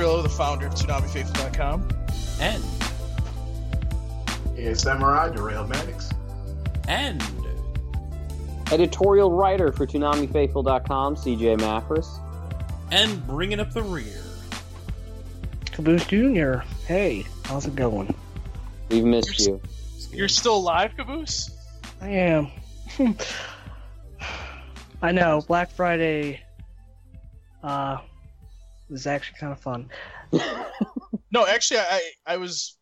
Paul Pascrillo, the founder of ToonamiFaithful.com. and Yeah, Samurai Derail Maddox. and editorial writer for ToonamiFaithful.com, CJ Maffris. and bringing up the rear. Caboose Jr. Hey, how's it going? We've missed you. You're still alive, Caboose? I am. I know, Black Friday uh was actually kind of fun. No, actually, I I was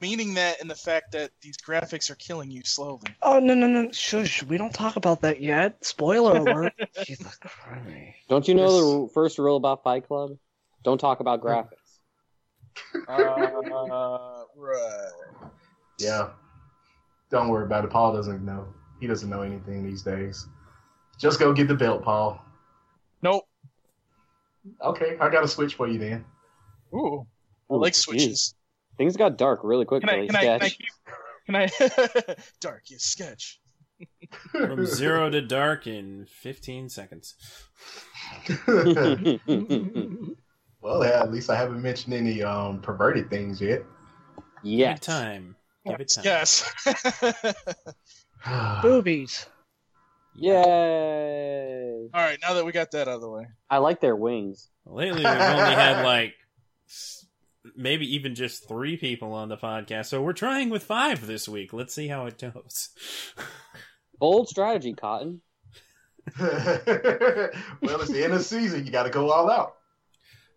meaning that in the fact that these graphics are killing you slowly. Oh no no no shush, we don't talk about that yet. Spoiler alert. Jesus Christ. Don't you know the first rule about Fight Club? Don't talk about graphics. Uh, right. Yeah. Don't worry about it. Paul doesn't know. He doesn't know anything these days. Just go get the belt, Paul. Nope. Okay, I got a switch for you then. Ooh, I Ooh, like geez. switches. Things got dark really Can I? Can I? Can I? Keep, can I? Dark, yes, sketch. From zero to dark in 15 seconds. well, yeah, at least I haven't mentioned any um perverted things yet. Give it time. Give it time. Yes. Boobies. Yay! All right. Now that we got that out of the way, I like their wings. Lately, we've only had like maybe even just three people on the podcast, so we're trying with five this week. Let's see how it goes. Bold strategy, Cotton. well, it's the end of the season. You got to go all out.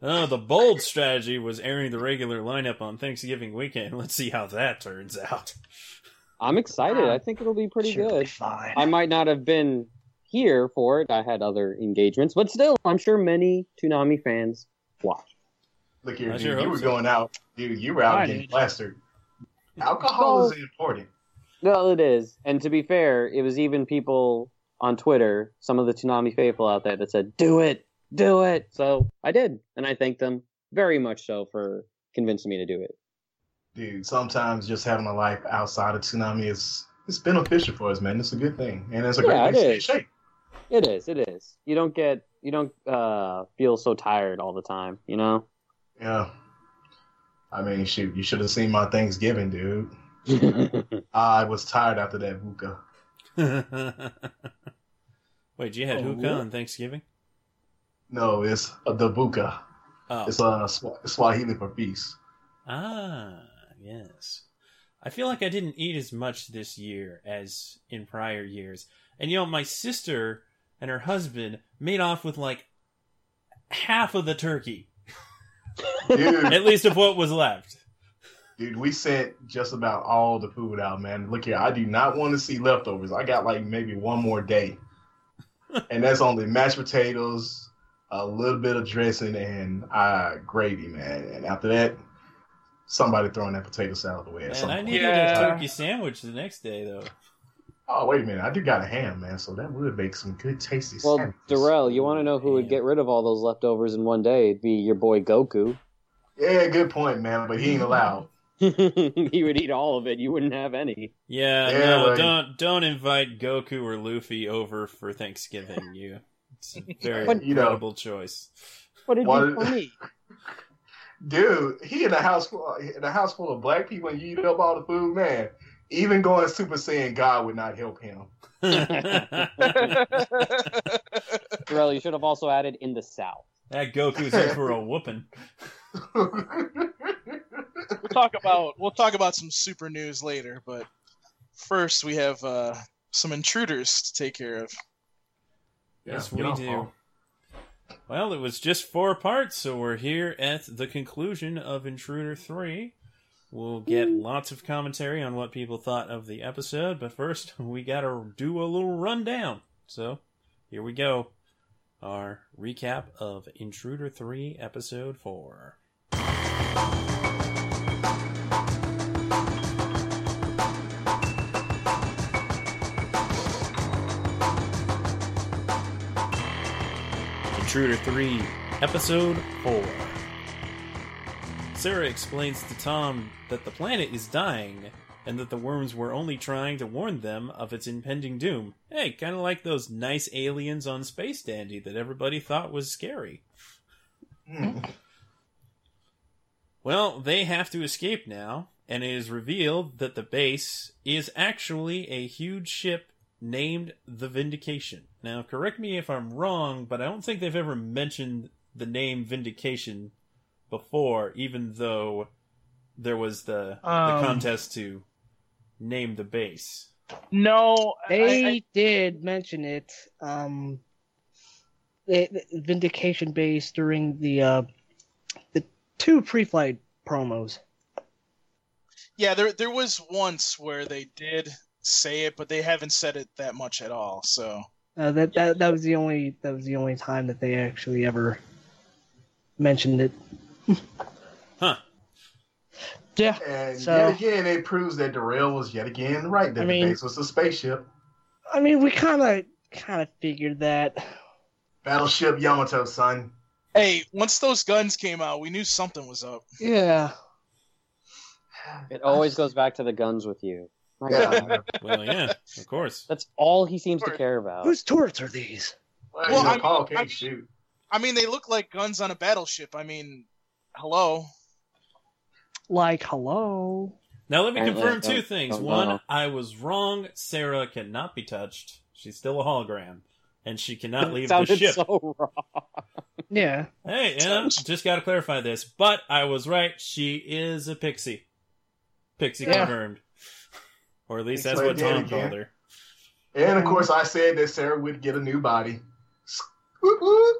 Oh, the bold strategy was airing the regular lineup on Thanksgiving weekend. Let's see how that turns out. I'm excited. I think it'll be pretty Sure, good. Fine. I might not have been here for it. I had other engagements, but still, I'm sure many Toonami fans watched. Look here, dude. sure You were so. going out, dude. You were out getting plastered. Alcohol is important. No, it is. And to be fair, it was even people on Twitter, some of the Toonami faithful out there that said, "Do it, do it." So I did, and I thank them very much so for convincing me to do it. Dude, sometimes just having a life outside of Toonami is it's beneficial for us, man. It's a good thing, and it's a great Yeah, way it to stay in is. shape. It is. It is. You don't get. You don't uh, feel so tired all the time. You know. Yeah. I mean, shoot, you should have seen my Thanksgiving, dude. I was tired after that hookah. Wait, you had Oh, hookah what? on Thanksgiving? No, it's the dabuka. Oh, It's a Swa- Swahili for feast. ah, yes. I feel like I didn't eat as much this year as in prior years. And you know, my sister and her husband made off with like half of the turkey, Dude, at least of what was left. dude, we sent just about all the food out, man. Look here, I do not want to see leftovers. I got like maybe one more day. and that's only mashed potatoes, a little bit of dressing, and uh, gravy, man. And after that, somebody throwing that potato salad away. At And some I point. needed Yeah. a turkey sandwich the next day, though. Oh wait a minute, I do got a ham, man. So that would make some good tasty. well, sandwiches. Darrell, you want to know who would get rid of all those leftovers in one day? It'd be your boy Goku. Yeah, good point, man. But he ain't allowed. he would eat all of it. You wouldn't have any. Yeah, Yeah, no, right. don't don't invite Goku or Luffy over for Thanksgiving. You, it's a very But- You know. choice. What it'd What- be for me. Dude, he in a house full in a house full of black people and you eat up all the food, man. Even going Super Saiyan God would not help him. Darrell, you should have also added in the South. that Goku's in for a whooping. we'll talk about we'll talk about some super news later. But first, we have uh, some intruders to take care of. Yes, get we off, do. Paul. Well, it was just four parts, so we're here at the conclusion of Intruder 3. We'll get lots of commentary on what people thought of the episode, but first, we gotta do a little rundown. So, here we go. Our recap of Intruder 3, Episode 4. Intruder 3, Episode 4. Sarah explains to Tom that the planet is dying and that the worms were only trying to warn them of its impending doom. Hey, kind of like those nice aliens on Space Dandy that everybody thought was scary. Hmm. Well, they have to escape now, and it is revealed that the base is actually a huge ship named the Vindication. Now, correct me if I'm wrong, but I don't think they've ever mentioned the name Vindication before, even though there was the, Um. the contest to name the base. No, They I, I, did mention it. Um, the, the Vindication base during the uh, the two pre-flight promos. yeah, there there was once where they did say it, but they haven't said it that much at all. So Uh, that, that that was the only that was the only time that they actually ever mentioned it. Huh. Yeah. And So- yet again, it proves that Darrell was yet again right. That I the base was a spaceship. I mean, we kind of kind of figured that. Battleship Yamato, son. hey, once those guns came out, we knew something was up. Yeah. It always goes back to the guns with you. My Yeah. God. Well, yeah, of course. That's all he seems to care about. Whose turrets are these? Well, Well, I mean- Paul I can't mean- shoot. I mean, they look like guns on a battleship. I mean, hello. Like, hello. Now let me Uh, confirm uh, two uh, things. uh, One, uh. I was wrong. Sarah cannot be touched. She's still a hologram, and she cannot It leave the sounded ship. so wrong. Yeah. Hey, you know, just got to clarify this. But I was right. She is a pixie. Pixie Yeah. confirmed. Or at least that's for what Tom again. called her. And of course, I said that Sarah would get a new body. Whoop, whoop.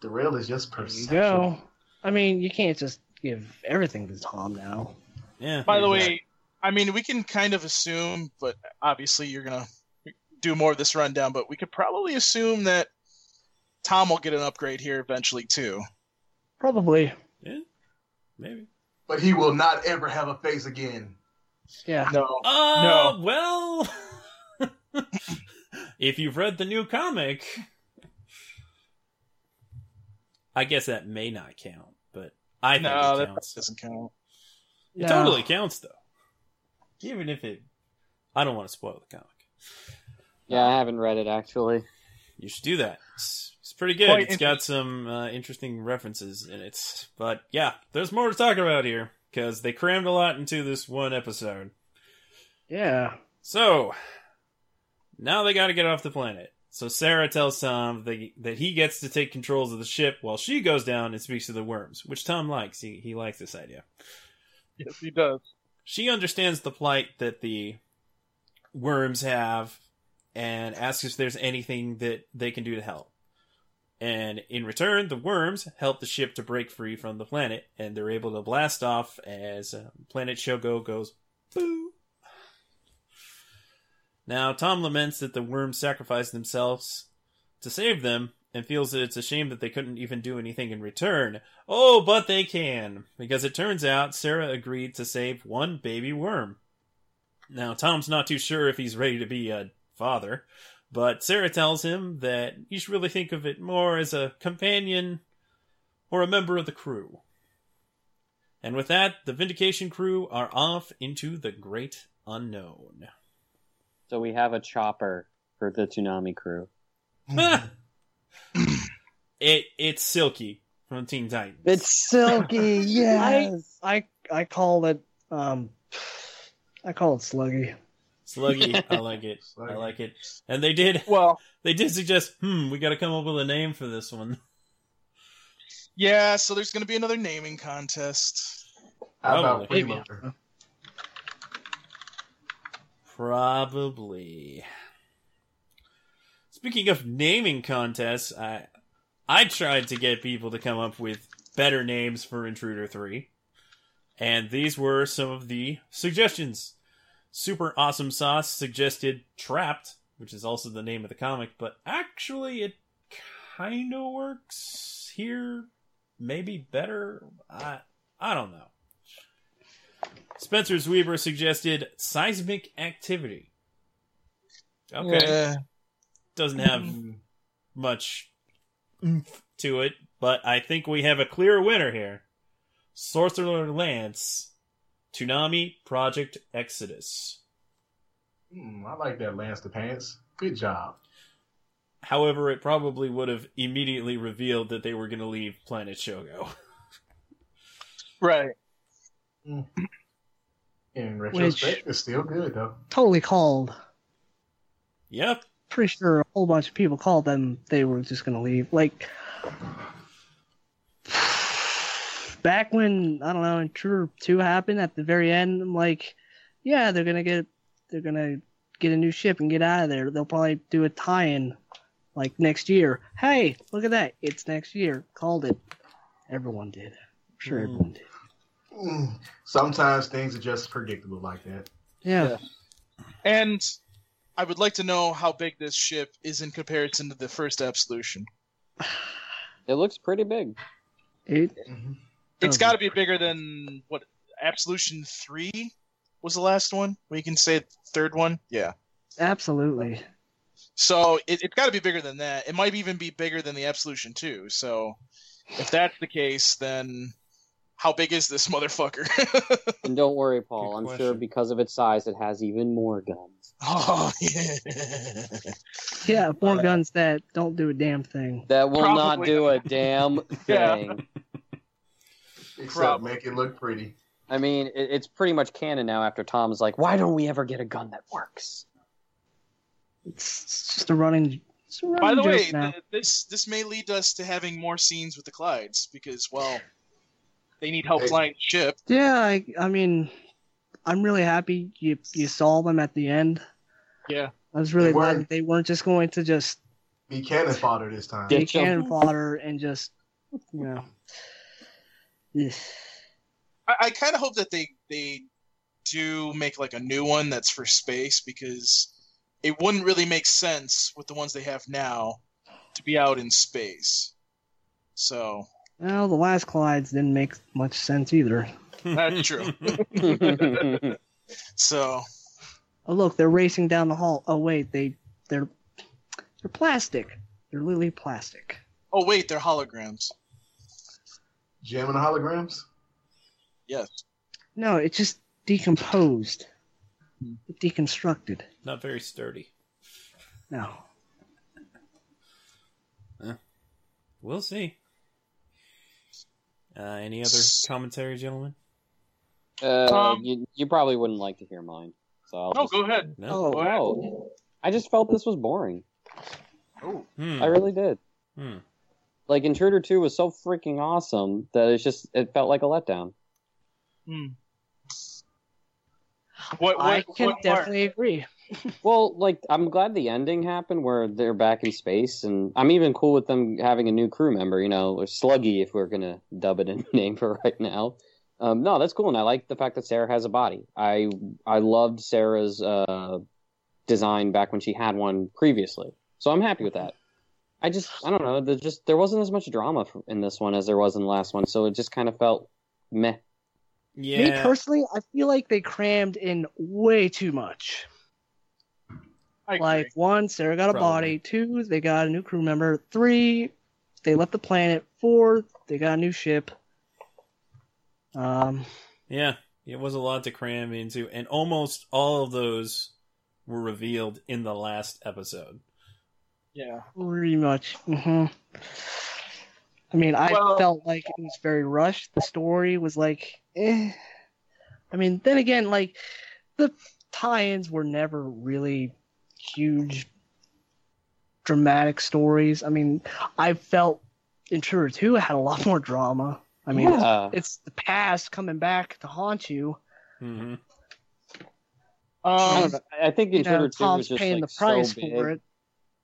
Darrell is just There you perception. go. I mean, you can't just give everything to Tom now. Yeah. By the exactly. way, I mean, we can kind of assume, but obviously you're gonna do more of this rundown. But we could probably assume that Tom will get an upgrade here eventually too. Probably. Yeah, maybe. But he will not ever have a face again. Yeah. No, Oh, well. if you've read the new comic, I guess that may not count, but I think no, it that counts. doesn't count. It No. totally counts, though. Even if it. I don't want to spoil the comic. Yeah, I haven't read it actually. You should do that. It's, it's pretty good. Quite It's got some uh, interesting references in it. But yeah, there's more to talk about here because they crammed a lot into this one episode. Yeah. So now they got to get off the planet. So Sarah tells Tom that, that he gets to take controls of the ship while she goes down and speaks to the worms, which Tom likes. He he likes this idea. Yes, he does. She understands the plight that the worms have and asks if there's anything that they can do to help. And in return, the worms help the ship to break free from the planet, and they're able to blast off as uh, Planet Shogo goes boo. Now, Tom laments that the worms sacrificed themselves to save them and feels that it's a shame that they couldn't even do anything in return. Oh, but they can, because it turns out Sarah agreed to save one baby worm. Now, Tom's not too sure if he's ready to be a father, but Sarah tells him that you should really think of it more as a companion or a member of the crew. And with that, the Vindication crew are off into the great unknown. So we have a chopper for the Toonami crew. it it's Silkie from Teen Titans. It's Silkie, yes. I I call it um I call it sluggy. Sluggy, I like it. I like it. And they did Well, they did suggest, hmm, we gotta come up with a name for this one. yeah. So there's going to be another naming contest. How about Probably. Freeloader? Probably. Speaking of naming contests, I I tried to get people to come up with better names for Intruder 3. And these were some of the suggestions. Super Awesome Sauce suggested Trapped, which is also the name of the comic, but actually it kind of works here. Maybe better. I I don't know. Spencer's Weaver suggested Seismic Activity. Okay, Yeah. doesn't have much oomph to it, but I think we have a clear winner here. Sorcerer Lance, Toonami Project Exodus. Hmm, I like that, Lance the Pants. Good job. However, it probably would have immediately revealed that they were going to leave Planet Shogo. Right. In retrospect, it's still good though. Totally called. yep. Pretty sure a whole bunch of people called them. They were just gonna leave. Like back when I don't know, Intruder Two happened at the very end. I'm like, yeah, they're gonna get, they're gonna get a new ship and get out of there. They'll probably do a tie-in like next year. Hey, look at that! It's next year. Called it. Everyone did. I'm sure Mm. everyone did. Sometimes things are just predictable like that. Yeah. And I would like to know how big this ship is in comparison to the first Absolution. It looks pretty big. It, Mhm. It's got to be bigger than what Absolution Three was the last one. We can say third one. Yeah. absolutely. So it, it's got to be bigger than that. It might even be bigger than the Absolution Two. So if that's the case, then how big is this motherfucker? And don't worry, Paul. Good I'm sure because of its size, it has even more guns. oh yeah. Yeah, more Uh, guns that don't do a damn thing. That will not Probably. do a damn Yeah. Thing. Except Probably. make it look pretty. I mean, it, it's pretty much canon now. After Tom's like, "Why don't we ever get a gun that works?" It's, it's just a running. It's a running By the way, now. th- this this may lead us to having more scenes with the Clydes because well, they need help Hey. flying the ship. yeah, I, I mean, I'm really happy you you saw them at the end. Yeah. I was really They glad that they weren't just going to just Be cannon fodder this time. Yeah. take Ditch 'em. cannon fodder and just, you know. Ugh. I, I kind of hope that they they do make like a new one that's for space because it wouldn't really make sense with the ones they have now to be out in space. So Well, the last Clydes didn't make much sense either. That's true. so Oh look, they're racing down the hall. Oh wait, they they're they're plastic. They're literally plastic. oh wait, they're holograms. Gem and holograms? Yes. No, it's just decomposed, Hmm. deconstructed. Not very sturdy. No. We'll see. Uh, any other commentary, gentlemen? uh, Um, you, you probably wouldn't like to hear mine. So I'll No, just- go ahead. No. Oh, Go ahead. no. I just felt this was boring. Oh, Hmm. I really did. Hmm. Like Intruder Two was so freaking awesome that it's just it felt like a letdown. hmm. What, what, I can what part? definitely agree. Well, like I'm glad the ending happened where they're back in space, and I'm even cool with them having a new crew member. You know, or Sluggy, if we're gonna dub it a name for right now. Um, no, that's cool, and I like the fact that Sarah has a body. I I loved Sarah's uh, design back when she had one previously, so I'm happy with that. I just I don't know, there just there wasn't as much drama in this one as there was in the last one, so it just kind of felt meh. Yeah. Me personally, I feel like they crammed in way too much. I agree. Like one, Sarah got a Probably. body. Two, they got a new crew member. Three, they left the planet. Four, they got a new ship. Um, Yeah, it was a lot to cram into, and almost all of those were revealed in the last episode. Yeah. pretty much. hmm I mean, I Well- felt like it was very rushed. The story was like, eh. I mean, then again, like the tie-ins were never really huge, dramatic stories. I mean, I felt Intruder Two had a lot more drama. I mean, it's, yeah. it's the past coming back to haunt you. hmm I, Um, don't. I think You Intruder know, Two was just paying like the price so big. for it.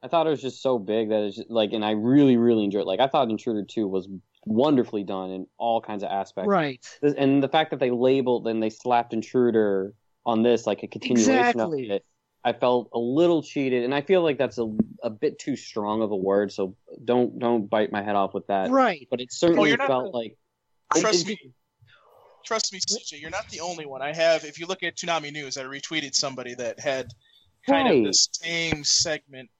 I thought it was just so big that it's just, like, and I really, really enjoyed. Like, I thought Intruder Two was wonderfully done in all kinds of aspects. Right. And the fact that they labeled and they slapped Intruder on this like a continuation Exactly. of it, I felt a little cheated, and I feel like that's a a bit too strong of a word. So don't don't bite my head off with that. Right. But it certainly you're not felt like Trust it- me. Trust me, CJ, you're not the only one. I have, if you look at Toonami News, I retweeted somebody that had kind Right. of the same segment.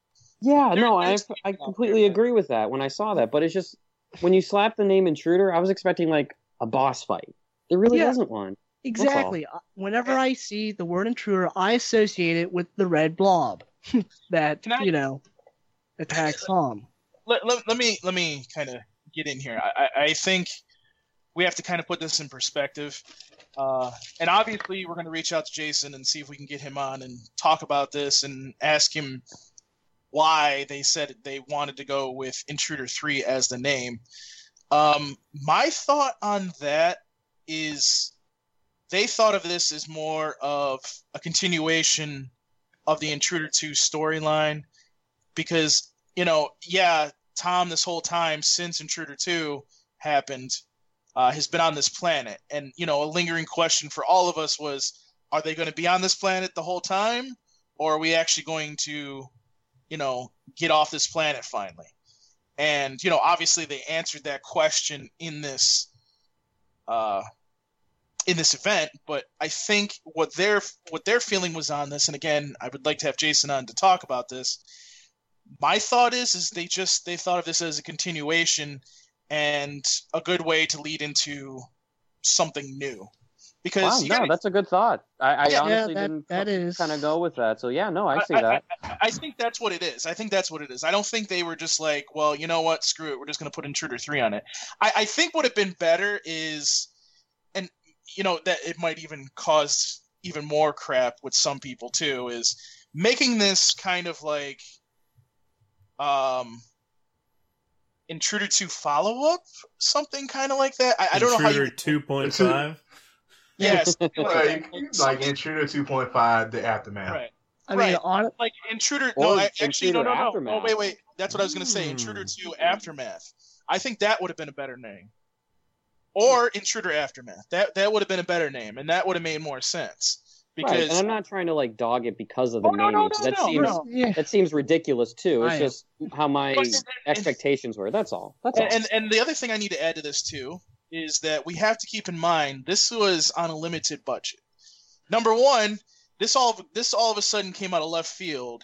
Yeah, There- no, I I completely there that- agree with that when I saw that. But it's just when you slap the name Intruder, I was expecting like a boss fight. There really Yeah. wasn't one. Exactly. Uh, Whenever I see the word intruder, I associate it with the red blob that I- you know attacks Tom. Let, let, let me let me kind of get in here. I, I, I think we have to kind of put this in perspective. Uh, and obviously, we're going to reach out to Jason and see if we can get him on and talk about this and ask him why they said they wanted to go with Intruder 3 as the name. Um, my thought on that is they thought of this as more of a continuation of the Intruder 2 storyline because, you know, yeah, Tom, this whole time since Intruder 2 happened, uh, has been on this planet. And, you know, a lingering question for all of us was are they going to be on this planet the whole time? Or are we actually going to, you know, get off this planet finally? And, you know, obviously they answered that question in this. Uh, in this event, but I think what their what their feeling was on this, and again, I would like to have Jason on to talk about this. My thought is, is they just they thought of this as a continuation and a good way to lead into something new. Because Wow, no, gotta- that's a good thought. I, I Yeah, honestly that- didn't that is- kind of go with that. So yeah, no, I see I- that. I think that's what it is. I think that's what it is. I don't think they were just like, well, you know what, screw it, we're just going to put Intruder three on it. I, I think would have been better is, and you know that it might even cause even more crap with some people too. Is making this kind of like, um, Intruder two follow up, something kind of like that. I, I don't know how Intruder you. two point five. Yes, Like, like Intruder 2.5, the aftermath. right. I mean, Right. on like intruder Or no I, actually no Intruder no no Aftermath. oh wait wait that's what i was going to say Hmm. intruder 2 aftermath i think that would have been a better name or intruder aftermath that that would have been a better name and that would have made more sense Right, because and I'm not trying to like dog it because of the Oh, no, no, naming. no, that no, seems no. yeah, that seems ridiculous too. It's I am. just how my and- and- expectations were. That's all. That's all. and, and and the other thing i need to add to this too is that we have to keep in mind this was on a limited budget number one this all of, this all of a sudden came out of left field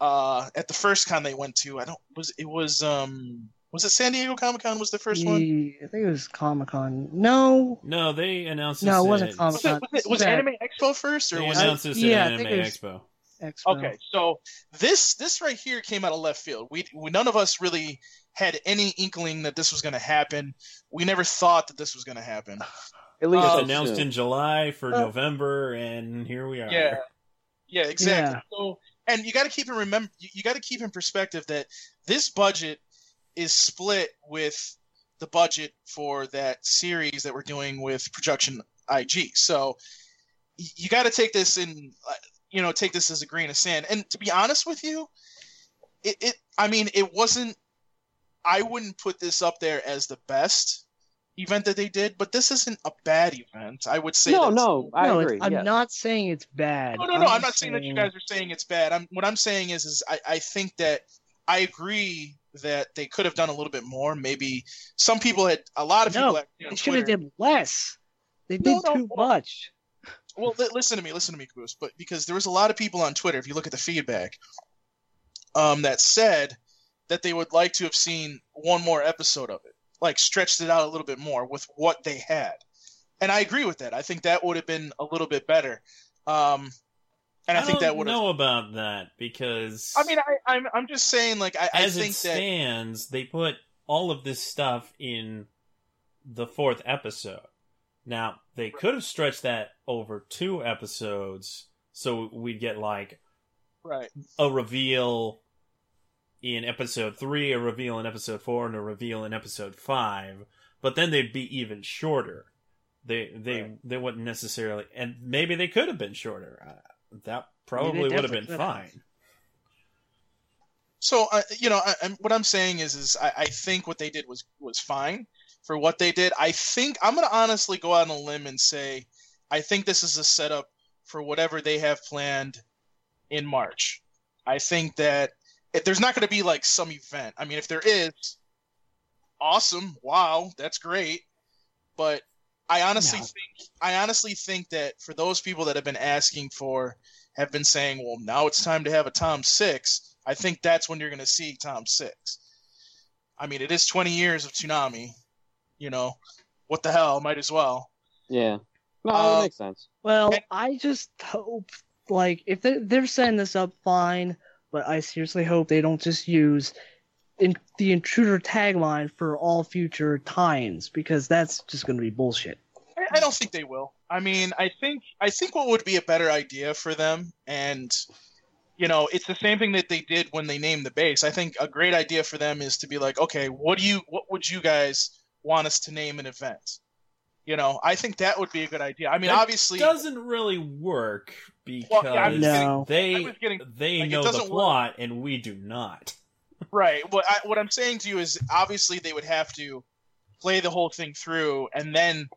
uh at the first con they went to i don't was it was um was it san diego comic-con was the first one Yeah, I think it was Comic Con. No, No, they announced. This. No, it wasn't at- Comic- Was it, was, it, was Anime Expo first, or They was it? announced this yeah, at Anime it was- Expo. Expo. Okay, so this this right here came out of left field. We, we none of us really had any inkling that this was going to happen. We never thought that this was going to happen. At least Uh, so announced soon. in July for Uh, November, and here we are. Yeah, yeah, exactly. Yeah. So, and you got to keep in remember, you, you got to keep in perspective that this budget is split with the budget for that series that we're doing with Production IG. So you got to take this in, uh, you know, take this as a grain of sand. And to be honest with you, it, it I mean, it wasn't. I wouldn't put this up there as the best event that they did, but this isn't a bad event. I would say No, that- no, I no, agree. I'm yes. not saying it's bad. no, no, no. I'm, just not saying that you guys are saying it's bad. I'm what I'm saying is, is I, I think that I agree that they could have done a little bit more. Maybe some people had a lot of people. No, actually on They should have Twitter- did less. They No, did no, too well- much. Well, li- listen to me, listen to me, Goose. But because there was a lot of people on Twitter, if you look at the feedback, um, that said that they would like to have seen one more episode of it, like stretched it out a little bit more with what they had. And I agree with that. I think that would have been a little bit better. Um, and I, think don't that would have. know about that because I mean, I, I'm I'm just saying, like, I, I as think it that stands, they put all of this stuff in the fourth episode. Now they could have stretched that over two episodes, so we'd get like right. a reveal in episode three, a reveal in episode four, and a reveal in episode five. But then they'd be even shorter. They they Right. they wouldn't necessarily, and maybe they could have been shorter. Uh, that probably would have been could have. fine. So, uh, you know, I, I'm, what I'm saying is, is I, I think what they did was was fine. for what they did. I think I'm going to honestly go out on a limb and say I think this is a setup for whatever they have planned in March. I think that if there's not going to be like some event. I mean, if there is, awesome, wow, that's great. But I honestly No. think I honestly think that for those people that have been asking for have been saying, well, now it's time to have a Tom Six. I think that's when you're going to see Tom Six. I mean, it is 20 years of Toonami. You know, what the hell? Might as well. Yeah. No, Uh, that makes sense. Well, And- I just hope, like, if they're, they're setting this up fine, but I seriously hope they don't just use in, the intruder tagline for all future tie-ins because that's just going to be bullshit. I, I don't think they will. I mean, I think I think what would be a better idea for them, and you know, it's the same thing that they did when they named the base. I think a great idea for them is to be like, okay, what do you, what would you guys want us to name an event? You know, I think that would be a good idea. I mean, That obviously, doesn't really work because Well, yeah, I was getting- I they getting they like, know the doesn't work. plot and we do not. right. What I, what I'm saying to you is, obviously, they would have to play the whole thing through, and then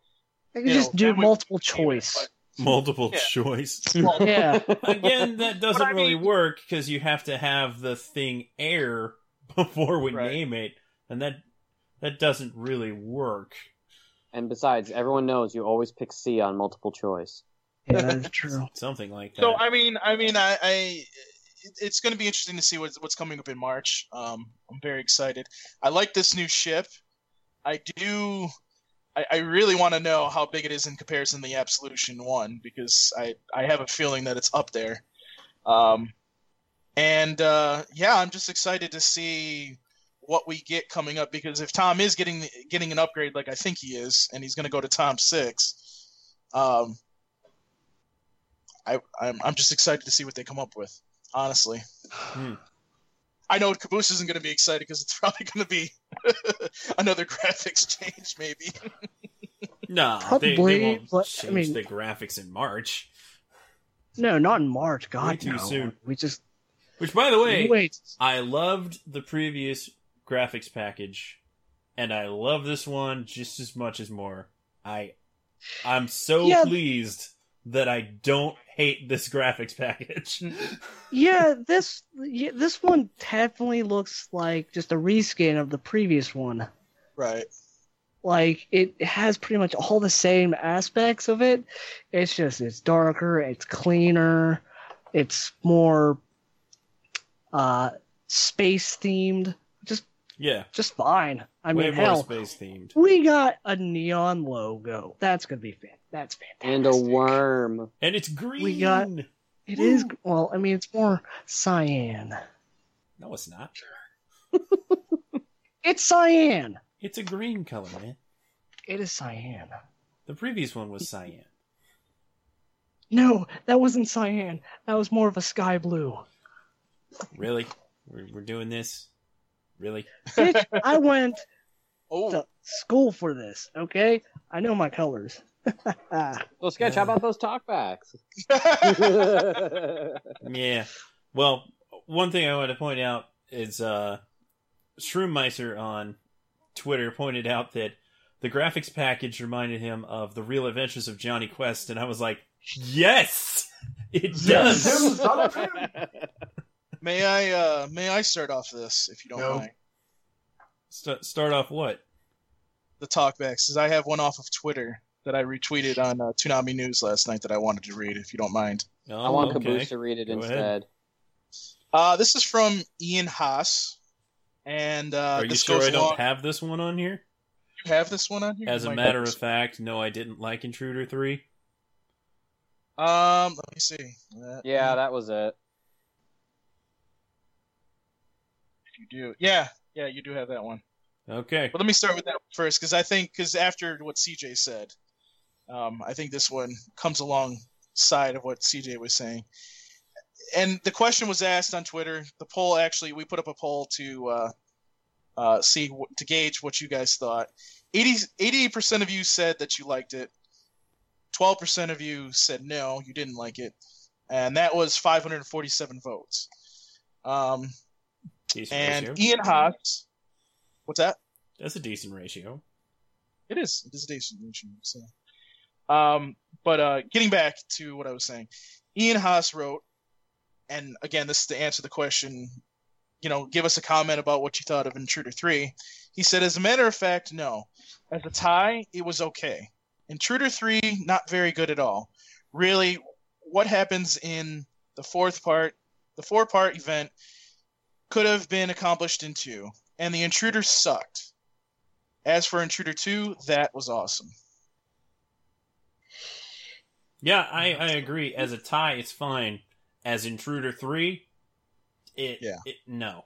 They can You just know, do that would- multiple choice. Multiple Yeah. choice. well, yeah. Again, that doesn't I really mean- work because you have to have the thing air before we Right. name it, and that that doesn't really work. And besides, everyone knows you always pick C on multiple choice. Yeah, that's true. Something like that. So I mean, I mean, I, I it's going to be interesting to see what's what's coming up in March. Um, I'm very excited. I like this new ship. I do. I, I really want to know how big it is in comparison to the Absolution one because I I have a feeling that it's up there. Um, and uh, yeah, I'm just excited to see what we get coming up because if Tom is getting getting an upgrade like I think he is, and he's going to go to Tom six, um, I I'm, I'm just excited to see what they come up with. Honestly, Hmm. I know Caboose isn't going to be excited because it's probably going to be another graphics change, maybe. no, Probably, they won't but, I change mean- the graphics in March. No, not in March. God, Way too no. soon. We just Which, by the way, wait. I loved the previous graphics package, and I love this one just as much as more. I, I'm so Yeah. pleased that I don't hate this graphics package. Yeah, this yeah, this one definitely looks like just a reskin of the previous one. Right. Like it has pretty much all the same aspects of it. It's just it's darker, it's cleaner, it's more uh space themed. Just yeah, just fine. I way mean, more hell, space themed. we got a neon logo. That's gonna be fan. That's fantastic. And a worm. And it's green. We got- It is well. I mean, it's more cyan. No, it's not. It's cyan. It's a green color, man. It is cyan. The previous one was cyan. No, that wasn't cyan. That was more of a sky blue. Really? We're, we're doing this? Really? Bitch, I went Oh, to school for this. Okay, I know my colors. So, Sketch, how about those talkbacks? Yeah. Well, one thing I want to point out is uh, Shroomeister on Twitter pointed out that the graphics package reminded him of the Real Adventures of Jonny Quest, and I was like, yes, it does. him, son of him. may I uh may I start off this if you don't No. mind? St- start off what? The talkbacks, because I have one off of Twitter that I retweeted on uh, Toonami News last night that I wanted to read, if you don't mind. Oh, I want okay. Caboose to read it Go instead. Uh, this is from Ian Haas, and uh, Are you sure goes I don't along- have this one on here? You have this one on here? As You a matter have of fact, no, I didn't like Intruder 3. um, let me see. Uh, Yeah, that was it. if you do, yeah, yeah, you do have that one. Okay. But let me start with that first, because I think, because after what CJ said, um, I think this one comes alongside of what CJ was saying. And the question was asked on Twitter. The poll actually, we put up a poll to uh, uh, see to gauge what you guys thought. 80 percent of you said that you liked it. Twelve percent of you said no, you didn't like it, and that was 547 votes. Um, Decent and ratio. Ian Haas, what's that? That's a decent ratio. It is. It is a decent ratio. So, um, but uh, getting back to what I was saying, Ian Haas wrote, and again, this is to answer the question. You know, give us a comment about what you thought of Intruder Three. He said, as a matter of fact, no. As a tie, it was okay. Intruder Three, not very good at all. Really, what happens in the fourth part, the four part event, could have been accomplished in two, and the Intruder sucked. As for Intruder 2, that was awesome. Yeah, I, I agree. As a tie, it's fine. As Intruder 3, it, Yeah. it no.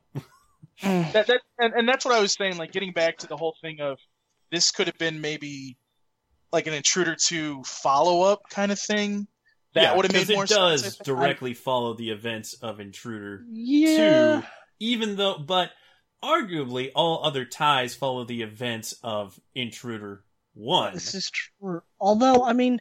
That, that and, and that's what I was saying, like getting back to the whole thing of this could have been maybe like an Intruder 2 follow up kind of thing. That yeah, would have made because more it does sense. I directly follow the events of Intruder yeah. 2, even though, but arguably all other ties follow the events of Intruder 1. This is true. Although, I mean,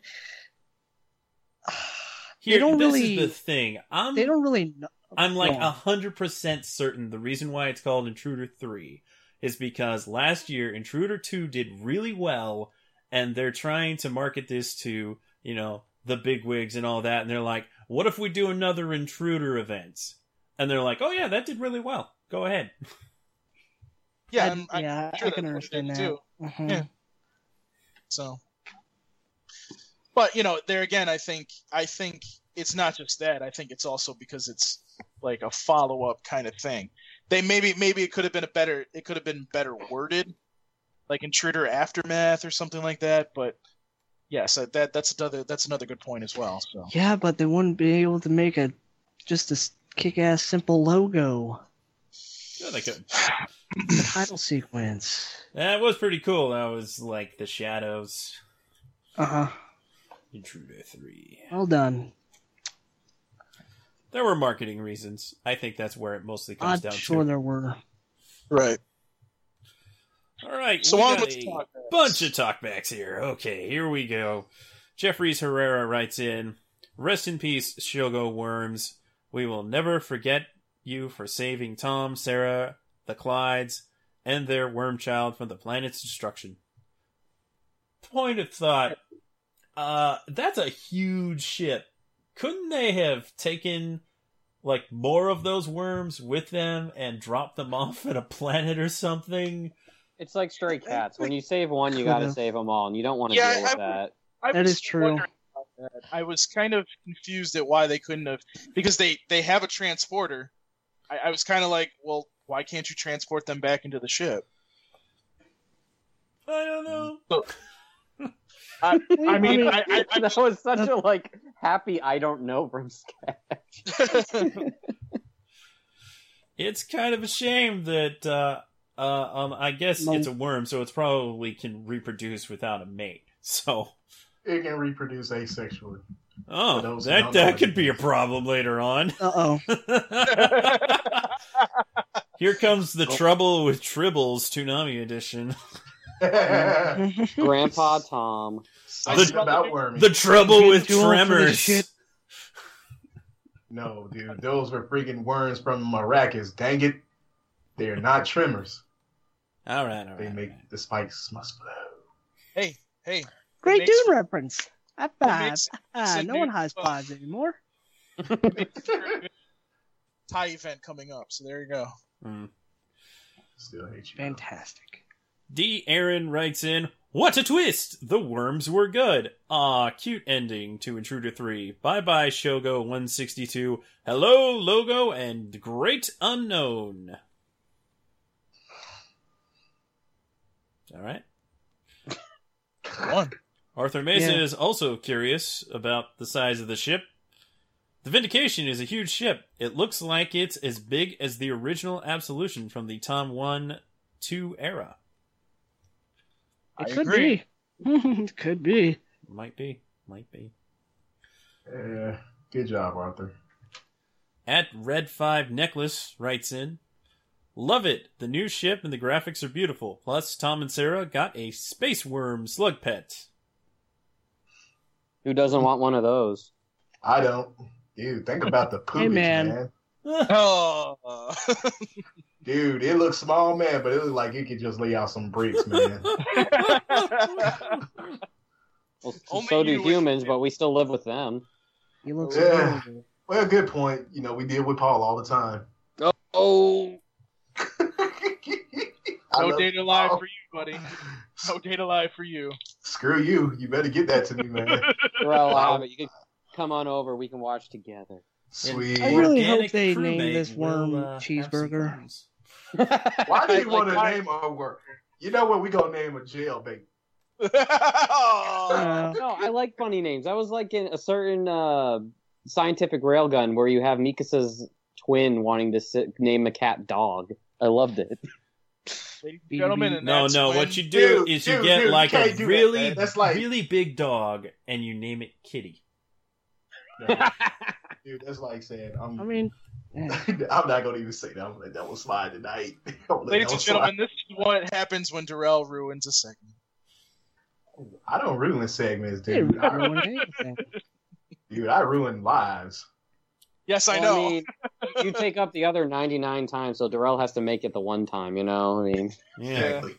Here, don't this really- is the thing. I'm they don't really know. I'm like a hundred percent certain the reason why it's called Intruder Three is because last year Intruder Two did really well, and they're trying to market this to you know the big wigs and all that, and they're like, "What if we do another Intruder event?" And they're like, "Oh yeah, that did really well. Go ahead." yeah, I- I'm, I'm yeah, sure I can that's what it understand that. too. Mhm. Yeah. So, but you know, there again, I think I think it's not just that. I think it's also because it's like a follow up kind of thing. They maybe maybe it could have been a better it could have been better worded, like Intruder Aftermath or something like that. But yes, that that's another that's another good point as well. So Yeah, but they wouldn't be able to make a just a kick-ass simple logo. Yeah, they could. The title sequence. That was pretty cool. That was like the shadows. Uh huh. Intruder Three. Well done. There were marketing reasons. I think that's where it mostly comes I'm down sure to. there were. right. All right, So we on got with a bunch of talkbacks here. Okay, here we go. Jeffries Herrera writes in, "Rest in peace, Shogo Worms. We will never forget you for saving Tom, Sarah, the Clydes, and their worm child from the planet's destruction." Point of thought: uh, that's a huge ship. Couldn't they have taken like more of those worms with them and dropped them off at a planet or something? It's like stray cats. When you save one, you got to save them all, and you don't want to Yeah, deal with I- that. I That was is true. that. I was kind of confused at why they couldn't have because they they have a transporter. I, I was kind of like, well, why can't you transport them back into the ship? I don't know. I, I mean, I, I, I that was such a like happy I don't know from sketch. It's kind of a shame that uh, uh, um, I guess No. it's a worm, so it's probably can reproduce without a mate. So, It can reproduce asexually. oh, For those who that that could be a problem later on. Uh oh. Here comes the trouble with Tribbles Toonami edition. Grandpa Tom. Something about wormy. The trouble with Too old for this Tremors. No, dude, those were freaking worms from Arrakis. Dang it, they're not trimmers. All right, all They right. make the spikes must flow. hey, hey, Great makes- Dune reference. High five. makes- Ah, no one new- high fives anymore. tie event coming up. So there you go. Mm. Still hate you. Fantastic. D. Aaron writes in, What a twist! The worms were good. Ah, cute ending to Intruder 3. Bye bye, Shogo 162. Hello, Logo, and Great Unknown. Alright. One. Arthur Mason Yeah. is also curious about the size of the ship. The Vindication is a huge ship. It looks like it's as big as the original Absolution from the Tom 1 2 era. It I could agree. be. it could be. Might be. Might be. Yeah, good job, Arthur. At Red 5 Necklace writes in Love it. The new ship and the graphics are beautiful. Plus, Tom and Sarah got a space worm slug pet. Who doesn't want one of those? I don't. Dude, think about the poopage, man. man. Oh, Dude, it looks small, man, but it looks like it could just lay out some bricks, man. Well, Only so do humans, but we still live with them. He looks Yeah. adorable. well, good point. You know, we deal with Paul all the time. Oh, I No love data live for you, buddy. No data live for you. Screw you. You better get that to me, man. well, I'll have it. You can come on over. We can watch together. Sweet. I really hope they name this worm will, uh, have some cheeseburger. Problems. Why do you Like, want to why- name a word? You know what? We gonna name a jail bait. Uh, no, I like funny names. I was like in a certain uh, scientific railgun where you have Misaka's twin wanting to sit, name a cat dog. I loved it. Ladies gentlemen, No, no. when- What you do Dude, is you get dude, like you a can't that, really. That's like- really big dog, and you name it Kitty. Dude, that's like saying I'm. I mean, yeah. Mm. I'm not gonna even say that. I'm gonna let that one slide tonight. I'm gonna let Ladies and one gentlemen, this is what happens when Darrell ruins a segment. I don't ruin segments, dude. I, ruin anything. dude, I ruin lives. Yes, I Well, know. mean, you take up the other 99 times, so Darrell has to make it the one time, you know? I mean, Yeah. Exactly.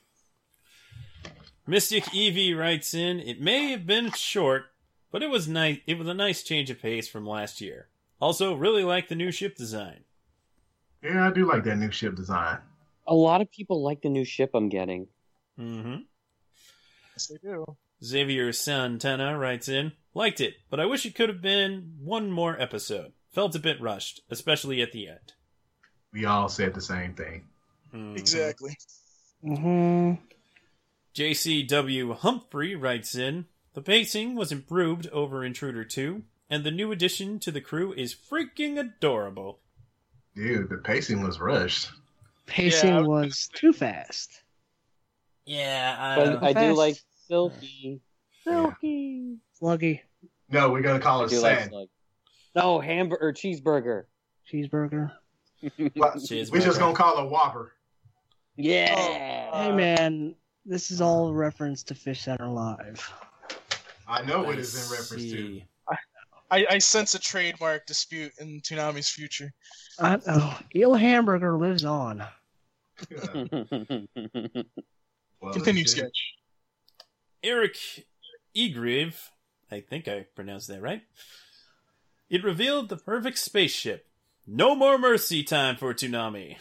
Mystic Evie writes in, "It may have been short, but it was nice. It was a nice change of pace from last year. Also, really like the new ship design. Yeah, I do like that new ship design. a lot of people like the new ship I'm getting. Mm-hmm. yes, they do. Xavier Santana writes in, liked it, but I wish it could have been one more episode. Felt a bit rushed, especially at the end. We all said the same thing. Mhm. Exactly. hmm JCW Humphrey writes in, the pacing was improved over Intruder 2, and the new addition to the crew is freaking adorable. Dude, the pacing was rushed. Pacing Yeah, was too fast. Yeah, But I do like Silkie. Silkie. Sluggy No, we're gonna call I it do like sand. No, hamburger or cheeseburger. cheeseburger. But Cheeseburger. we just gonna call it Whopper. Yeah. Oh, hey uh, man, this is all reference to FishCenter Live. I know what it's in reference to. See. I, I sense a trademark dispute in Toonami's future. I, oh, Eel Hamburger lives on. Well, Continue, sketch. Eric Egrive, I think I pronounced that right. It revealed the perfect spaceship. No more mercy time for Toonami.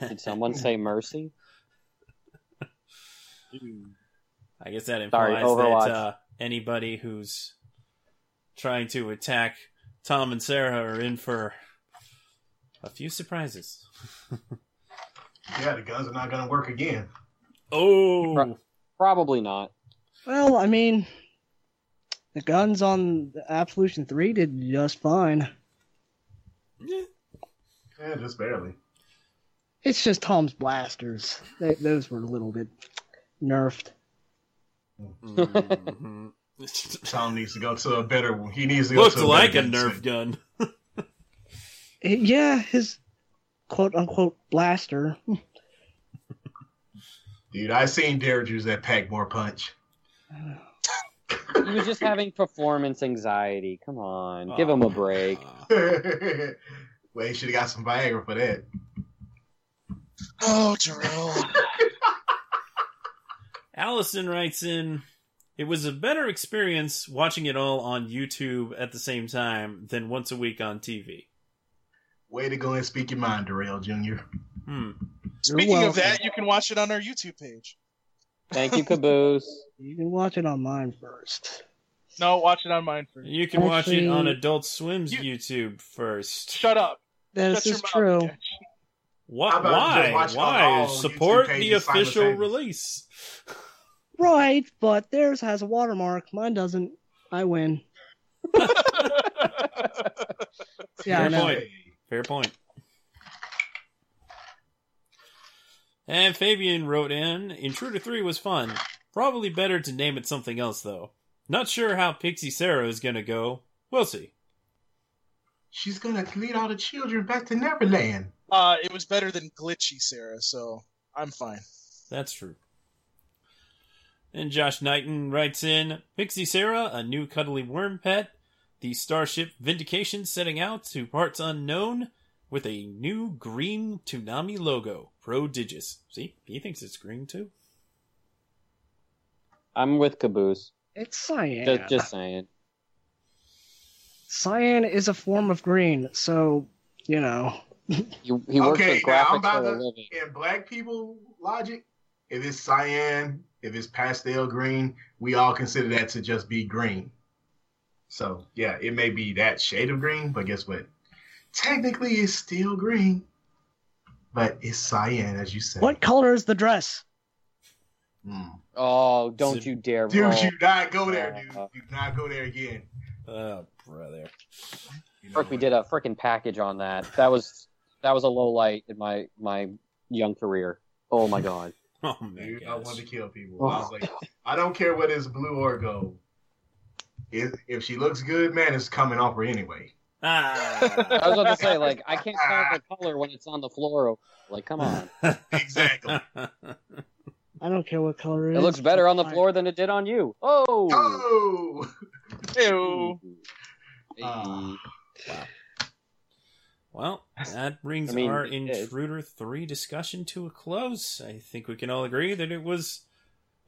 Did someone say mercy? I guess that implies Overwatch. that uh, anybody who's trying to attack Tom and Sarah are in for a few surprises. Yeah, the guns are not gonna work again. Oh, Right. Probably not. Well, I mean, the guns on the Absolution 3 did just fine. Yeah. Yeah, just barely. It's just Tom's blasters. They, those were a little bit nerfed. Mhm. Tom needs to go to a better. He needs to go Looks to a better. Looks like a Nerf set. gun. Yeah, his quote unquote blaster. Dude, I seen Derek use that pack more punch. He was just having performance anxiety. Come on, give him a break. Aw. well, he should have got some Viagra for that. Oh, Darrell. Allison writes in, it was a better experience watching it all on YouTube at the same time than once a week on TV. Way to go and speak your mind, Darrell Jr. Hmm. Speaking of that, you can watch it on our YouTube page. Thank you, Caboose. You can watch it on mine first. No, watch it on mine first. You can watch it on Adult Swim's You- YouTube first. Shut up. This Shut is true. Sketch. What? How about just Why? watch it on Why? Support the official release. Right, but theirs has a watermark. Mine doesn't. I win. Yeah, I Fair know. point. Fair point. And Fabian wrote in, Intruder 3 was fun. Probably better to name it something else, though. Not sure how Pixie Sarah is gonna go. We'll see. She's gonna lead all the children back to Neverland. uh, it was better than glitchy Sarah, so I'm fine. That's true. And Josh Knighton writes in, Pixie Sarah, a new cuddly worm pet. The starship Vindication setting out to parts unknown. with a new green Toonami logo, Prodigious. See, he thinks it's green too. I'm with Caboose. It's cyan. Just, just saying. Cyan is a form of green, so you know. He, he works Okay, with now I'm about to- In black people logic, if it's cyan, if it's pastel green, we all consider that to just be green. So yeah, it may be that shade of green, but guess what? Technically, it's still green, but it's cyan, as you said. What color is the dress? Hmm. Oh, don't Is it- you dare! Dude, roll. you not go there, dude. Uh, Do not go there again. Oh, brother. You know Frick, we did a freaking package on that. That was that was a low light in my my young career. Oh my god. Oh my Dude, I gosh. wanted to kill people. Oh. I was like, I don't care whether it's blue or gold. If, if she looks good, man, it's coming off her anyway. Ah. I was about to say, like, I can't tell the color when it's on the floor. Like, come on. Exactly. I don't care what color it It is. It looks better on the Fine. floor than it did on you. Oh. Oh! Ew. Hey. Ah. Well, that brings I mean, our. Intruder 3 discussion to a close. I think we can all agree that it was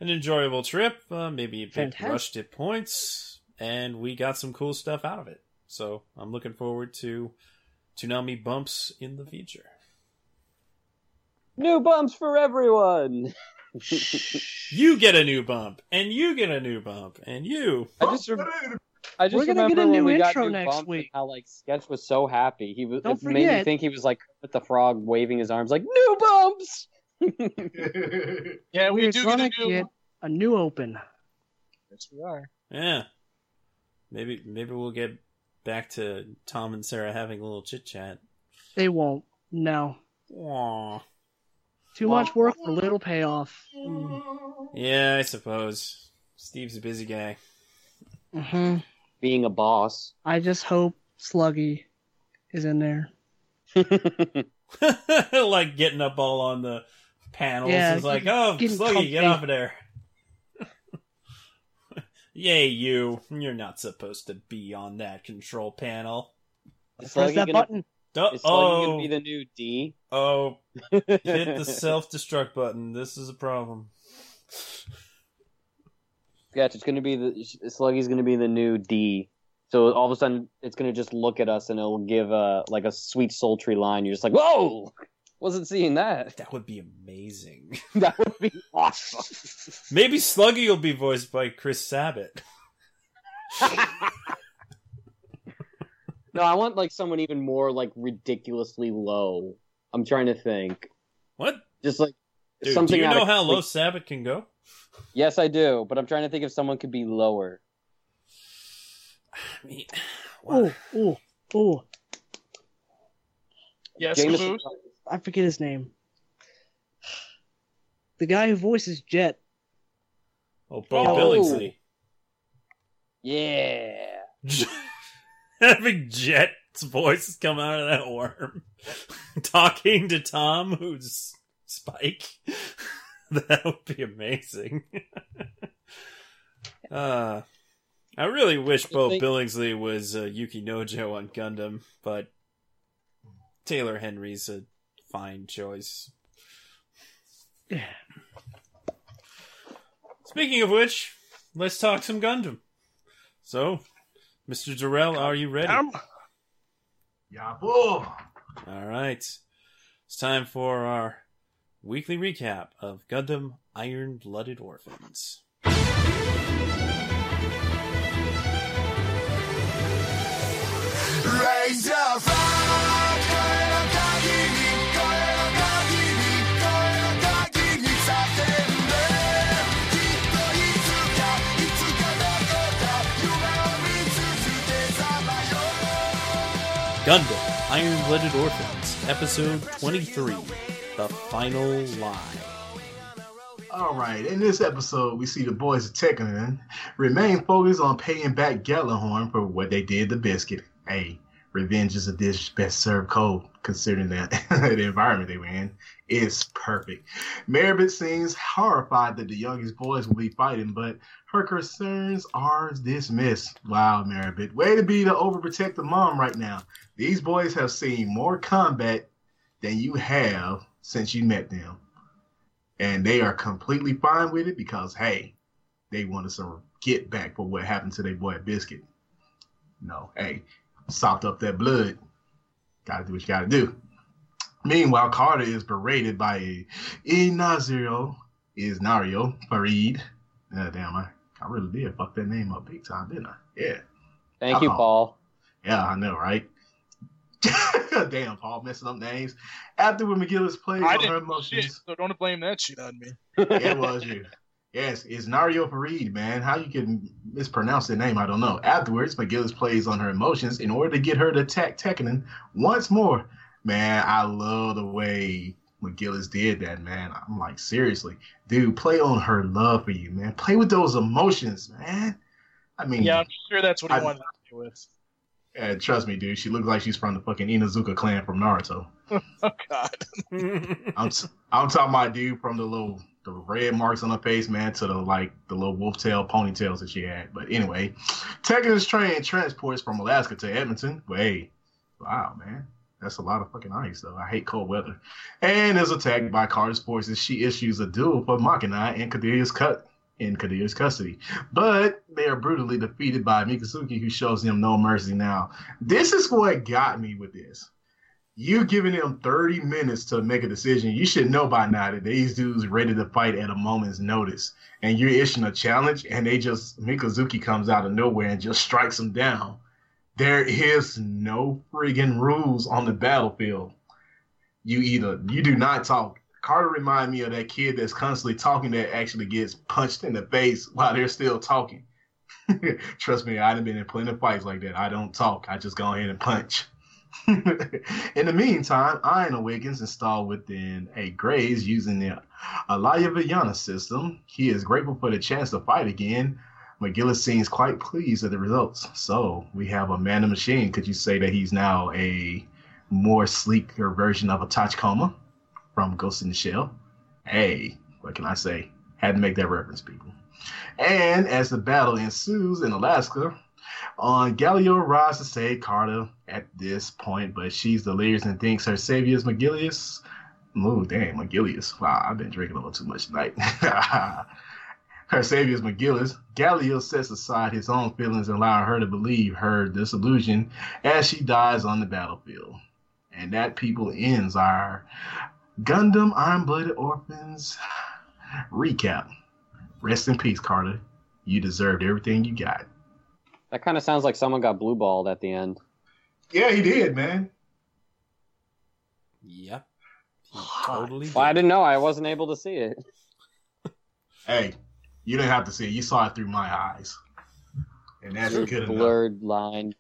an enjoyable trip, uh, maybe a bit Fantastic. rushed at points, and we got some cool stuff out of it. So I'm looking forward to Toonami bumps in the future. New bumps for everyone. You get a new bump, and you get a new bump, and you. I just rem- I just We're gonna remember get a when new we got intro new next week. how like Sketch was so happy. He was Don't it made me forget- think he was like with the frog waving his arms like new bumps. Yeah, we We're do gonna get a new. get a new open. Yes, we are. Yeah. Maybe maybe we'll get back to Tom and Sarah having a little chit chat. They won't. No. Aww. Too much work for little payoff. Mm. Yeah, I suppose. Steve's a busy guy. hmm Being a boss. I just hope Sluggy is in there. like getting up all on the panels. Yeah, it's like, oh, getting Sluggy, get off of there. Yay, you. You're not supposed to be on that control panel. Is Press that gonna, button. Oh, is Sluggy oh, gonna be the new D? oh, hit the self destruct button. This is a problem. Sketch, it's gonna be the Sluggy's gonna be the new D. So all of a sudden, it's gonna just look at us and it'll give a like a sweet sultry line. You're just like, whoa! Wasn't seeing that. That would be amazing. That would be awesome. Maybe Sluggy will be voiced by Chris Sabat. no, I want like someone even more like ridiculously low. I'm trying to think. What? Just like Dude, something. do you know of- how low like- Sabat can go? Yes, I do, but I'm trying to think if someone could be lower. I mean, Oh, oh, oh. Yes, Jameson- I forget his name. The guy who voices Jet. oh, Beau Oh. Billingslea. Yeah. Having Jet's voice come out of that worm, talking to Tom, who's Spike. that would be amazing. uh, I really wish Beau think- Billingslea was uh, Yuki Nojo on Gundam, but Taylor Henry's a fine choice. Speaking of which, let's talk some Gundam. So, Mr. Jarrell, are you ready? Um, Yeah, bull. All right. It's time for our weekly recap of Gundam Iron Blooded Orphans. Gundam Iron Blooded Orphans, Episode 23 The Final Lie. All right, in this episode, we see the boys of Tekkadan remain focused on paying back Gjallarhorn for what they did to Biscuit. Hey, revenge is a dish best served cold, considering that the environment they were in. It's perfect. Merribit seems horrified that the youngest boys will be fighting, but her concerns are dismissed. Wow, Merribit. Way to be the overprotective mom right now. These boys have seen more combat than you have since you met them. And they are completely fine with it because, hey, they wanted some get back for what happened to their boy Biscuit. No, hey, sopped up that blood. Gotta do what you gotta do. Meanwhile, Carter is berated by Inario, is Nario Farid. Uh, damn, I, I really did fuck that name up big time, didn't I? Yeah. Thank you. Paul. Yeah, I know, right? Damn, Paul messing up names. After when McGillis plays I on her know shit, emotions, so don't blame that shit on me. it was you. Yes, it's Nario Farid, man. How you can mispronounce the name, I don't know. Afterwards, McGillis plays on her emotions in order to get her to attack Tekkadan once more. Man, I love the way McGillis did that, man. I'm like, seriously, dude, play on her love for you, man. Play with those emotions, man. I mean, Yeah, I'm sure that's what he I- wanted to do with. Uh, trust me, dude. She looks like she's from the fucking Inuzuka clan from Naruto. Oh God. I'm t- I'm talking about dude from the little the red marks on her face, man, to the like the little wolf tail ponytails that she had. But anyway, Tekkadan's train transports from Alaska to Edmonton. But hey, wow, man. That's a lot of fucking ice, though. I hate cold weather. And is attacked by Carter's forces. She issues a duel for Makanai and Kudelia's cut in Kudelia's custody. But they are brutally defeated by Mikazuki, who shows them no mercy now. This is what got me with this you giving them 30 minutes to make a decision. You should know by now that these dudes ready to fight at a moment's notice. And you're issuing a challenge, and they just Mikazuki comes out of nowhere and just strikes them down. There is no friggin' rules on the battlefield. You either you do not talk. Carter remind me of that kid that's constantly talking that actually gets punched in the face while they're still talking. Trust me, I've been in plenty of fights like that. I don't talk. I just go ahead and punch. in the meantime, Iron awakens installed within a Graze using the Alaya-Vijnana system. He is grateful for the chance to fight again. McGillis seems quite pleased at the results. So we have a man of machine. Could you say that he's now a more sleeker version of a Tachikoma from Ghost in the Shell? Hey, what can I say? Had to make that reference, people. And as the battle ensues in Alaska, uh, on Galileo arrives to save Carter at this point, but she's delirious and thinks her savior is McGillius. Ooh, damn, McGillius. Wow, I've been drinking a little too much tonight. her savior is McGillis. Galileo sets aside his own feelings and allows her to believe her disillusion as she dies on the battlefield. And that, people, ends our Gundam Iron Blooded Orphans recap. Rest in peace, Carter. You deserved everything you got. That kind of sounds like someone got blue balled at the end. Yeah, he did, man. yep. Totally did. Well, I didn't know. I wasn't able to see it. Hey, you didn't have to see it. You saw it through my eyes. And that's Your good enough. blurred line.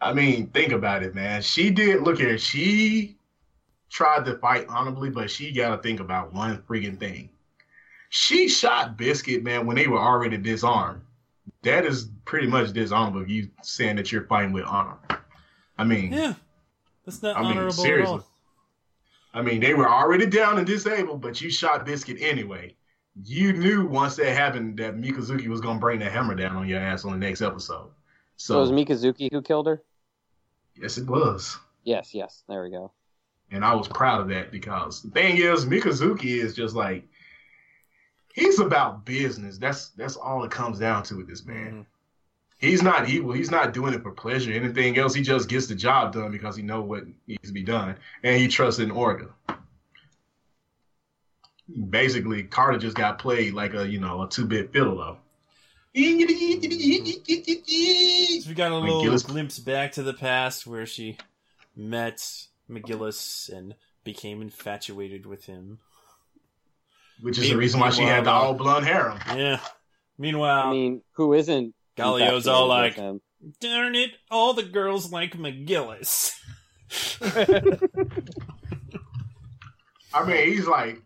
I mean, think about it, man. She did look at her. She tried to fight honorably, but she got to think about one freaking thing. She shot Biscuit, man, when they were already disarmed. That is pretty much dishonorable. if You saying that you're fighting with honor. I mean, Yeah. That's not I mean, honorable at seriously. all. I mean, they were already down and disabled, but you shot Biscuit anyway. You knew once that happened that Mikazuki was gonna bring the hammer down on your ass on the next episode. So So, it was Mikazuki who killed her? yes, it was. Yes, yes. There we go. And I was proud of that because the thing is, Mikazuki is just like he's about business. That's that's all it comes down to with this man. Mhm. He's not evil. He's not doing it for pleasure. Anything else, he just gets the job done because he know what needs to be done, and he trusts in Orga. Basically, Carter just got played like a you know a two bit fiddle though. So we got a little glimpse back to the past where she met McGillis and became infatuated with him. Which is the reason why she had the Meanwhile, all blonde harem. Yeah. Meanwhile, I mean, who isn't? Gaelio's all like, infatuated him? darn it, all the girls like McGillis. I mean, he's like,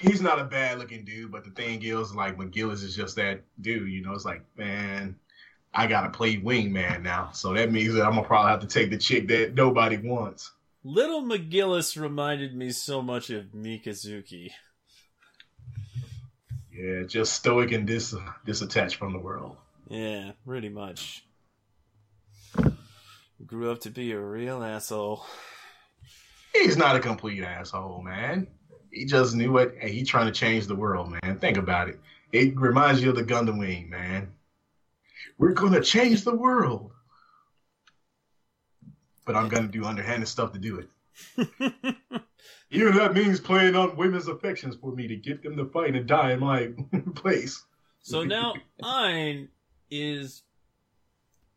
he's not a bad looking dude, but the thing is, like, McGillis is just that dude, you know? It's like, man, I gotta play wingman now. So that means that I'm gonna probably have to take the chick that nobody wants. Little McGillis reminded me so much of Mikazuki. Yeah, just stoic and dis disattached from the world. Yeah, pretty much. Grew up to be a real asshole. He's not a complete asshole, man. He just knew it, and he trying to change the world, man. Think about it. It reminds you of the Gundam Wing, man. We're gonna change the world, but I'm gonna do underhanded stuff to do it. Even that means playing on women's affections for me to get them to fight and die in my place. so now Ein is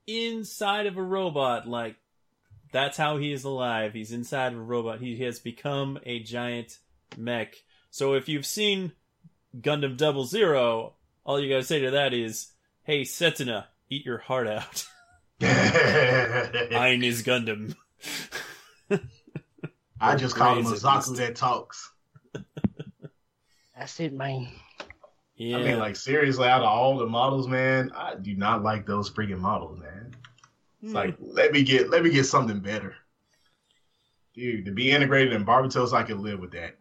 inside of a robot, like that's how he is alive. He's inside of a robot. He has become a giant mech. So if you've seen Gundam Double Zero, all you gotta say to that is, "Hey Setsuna, eat your heart out." Ein is Gundam. I just call him a Zaku least. that talks. That's it, man. Yeah, I mean, like seriously, out of all the models, man, I do not like those freaking models, man. It's like hmm. let me get let me get something better. Dude, to be integrated in Barbatos, I can live with that.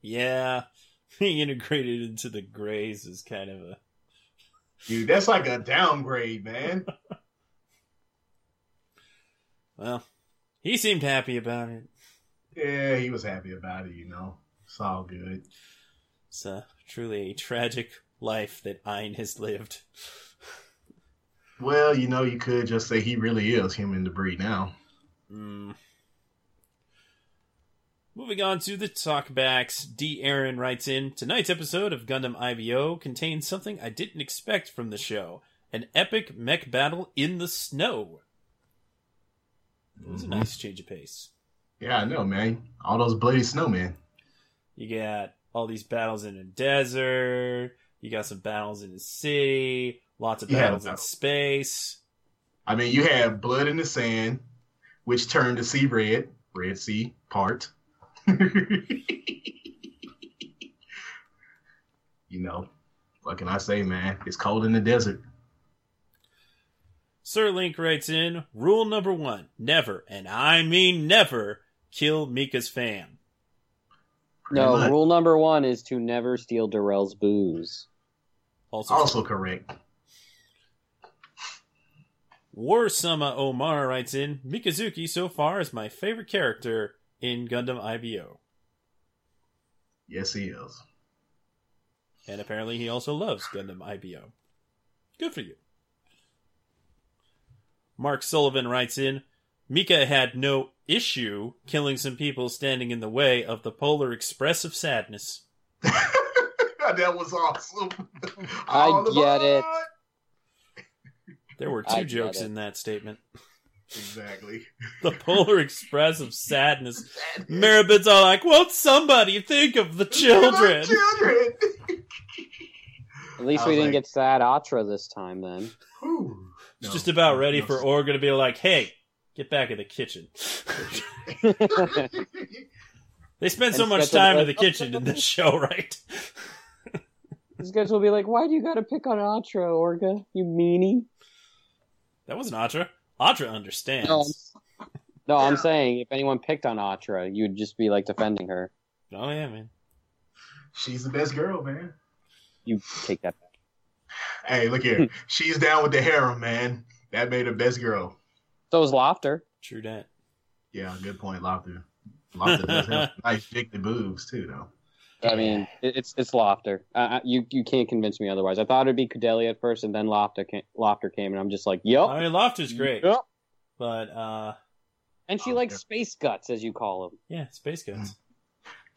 yeah, being integrated into the Graze is kind of a Dude, that's like a downgrade, man. Well. He seemed happy about it. yeah, he was happy about it, you know. It's all good. It's uh, truly a tragic life that Ein has lived. Well, you know, you could just say he really is human debris now. Mm. Moving on to the talkbacks, D. Aaron writes in Tonight's episode of Gundam IBO contains something I didn't expect from the show an epic mech battle in the snow. It was a Mhm. nice change of pace. Yeah, I know, man. All those bloody snowmen. You got all these battles in a desert, you got some battles in the city, lots of Yeah, battles in space. I mean, you have blood in the sand, which turned the sea red, Red Sea part. you know, what can I say, man? It's cold in the desert. Sir Link writes in Rule number one never, and I mean never, kill Mika's fam. No, much. rule number one is to never steal Darrell's booze. Also, Also correct. War Sama Omar writes in Mikazuki so far is my favorite character in Gundam IBO. Yes, he is. And apparently he also loves Gundam IBO. Good for you. Mark Sullivan writes in Mika had no issue killing some people standing in the way of the Polar Express of Sadness. that was awesome. I All get it. There were two get jokes in that statement. Exactly. The Polar Express of Sadness. Merribit's all like, won't somebody think of the children? Children. At least I we was didn't like- get sad Atra this time then. Whew. It's No. just about ready No. for Orga to be like, hey, get back in the kitchen. They spend so And much Sketch will be time in the like, kitchen in this show, right? These guys will be like, why do you gotta pick on Atra, Orga? You meanie. That wasn't Atra. Atra understands. No, I'm, no, I'm saying if anyone picked on Atra, you'd just be like defending her. Oh yeah, man. She's the best girl, man. You take that back. Hey, look here. She's down with the harem, man. That made her best girl. So is Lafter. True that. Yeah, good point, Lafter. Lafter does have nice big the boobs too, though. I mean, it's it's Lafter. Uh, you you can't convince me otherwise. I thought it'd be Kudelia at first, and then Lafter came, Lafter came, and I'm just like, yep. I mean, Lafter's great, yep. but uh, And she Oh, likes yeah. space guts, as you call them. yeah, Space Guts.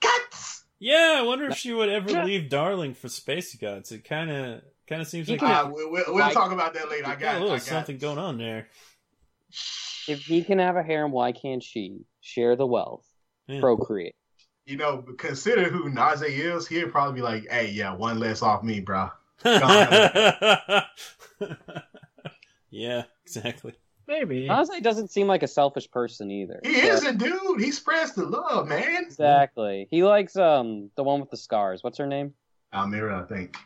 Guts. Yeah, I wonder if she would ever leave Darling for Space Guts. It kind of kind of seems He like can- Uh, we, we, we'll Like- talk about that later. I got got, a little I got something it. going on there. If he can have a harem, why can't she share the wealth, Yeah. procreate? You know, consider who Naze is. He'd probably be like, "Hey, yeah, one less off me, bro." yeah, exactly. Maybe. Honestly, doesn't seem like a selfish person either. He But- isn't, dude. He spreads the love, man. Exactly. He likes um the one with the scars. What's her name? Almira, I think.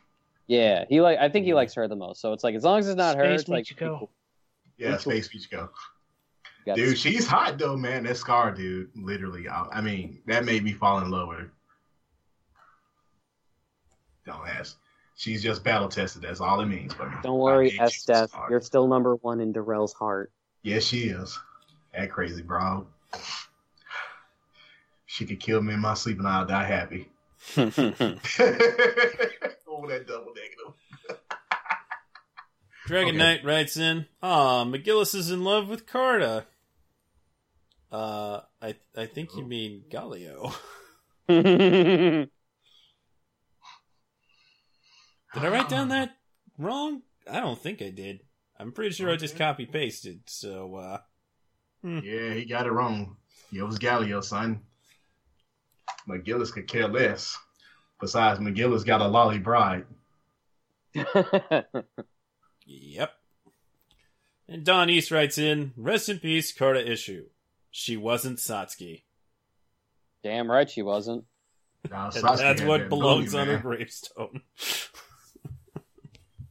Yeah, he like. I think he likes her the most. So it's like as long as it's not her, Space it's like Michiko. Yeah, Space Beach go. got Dude, she's hot though, man. That scar, dude. Literally, I, I mean, that made me fall in love with her. Don't ask. She's just battle tested. That's all it means for me. Don't worry, I hate S Death. You're still number one in Darrell's heart. Yes, she is. That crazy, bro. She could kill me in my sleep and I'll die happy. oh, that double negative. Dragon Okay. Knight writes in, "Ah, McGillis is in love with Carta." Uh, I I think you mean Gaelio. Did I write down that wrong? I don't think I did. I'm pretty sure I just copy pasted. So, uh, Yeah, he got it wrong. It was Galileo, son. McGillis could care less. Besides, McGillis got a lolly bride. yep. And Don East writes in, "Rest in peace, Carta issue. She wasn't Satsuki. Damn right she wasn't. Now, And that's what that belongs on her gravestone."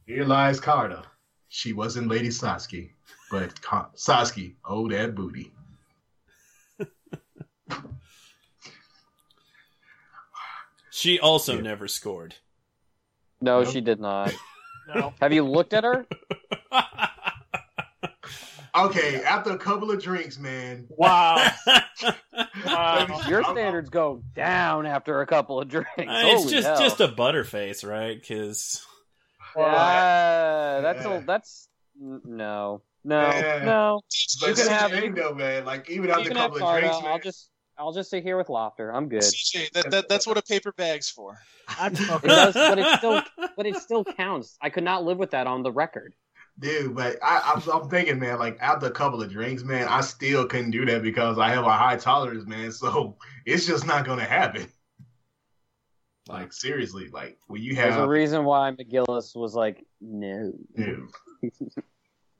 Here lies Carter. She wasn't Lady Sasuke, but Ka- Sasuke, oh that booty. she also Yeah. never scored. No, Nope. she did not. No. Have you looked at her? Okay, after a couple of drinks, man. Wow. Uh, Wow. Your standards go down after a couple of drinks. it's just hell. just a butterface, right? Because Yeah, that's Yeah. a, that's no, no, Yeah. no. But You can have- the thing, though, man. Like even after a couple of drinks, man. I'll just I'll just sit here with laughter. I'm good. CJ, that, that that's what a paper bag's for. It does, but it still but it still counts. I could not live with that on the record. Dude, but I, I'm, I'm thinking, man, like after a couple of drinks, man, I still couldn't do that because I have a high tolerance, man. So it's just not gonna happen. Like seriously, like when you have There's a reason why McGillis was like, no. dude,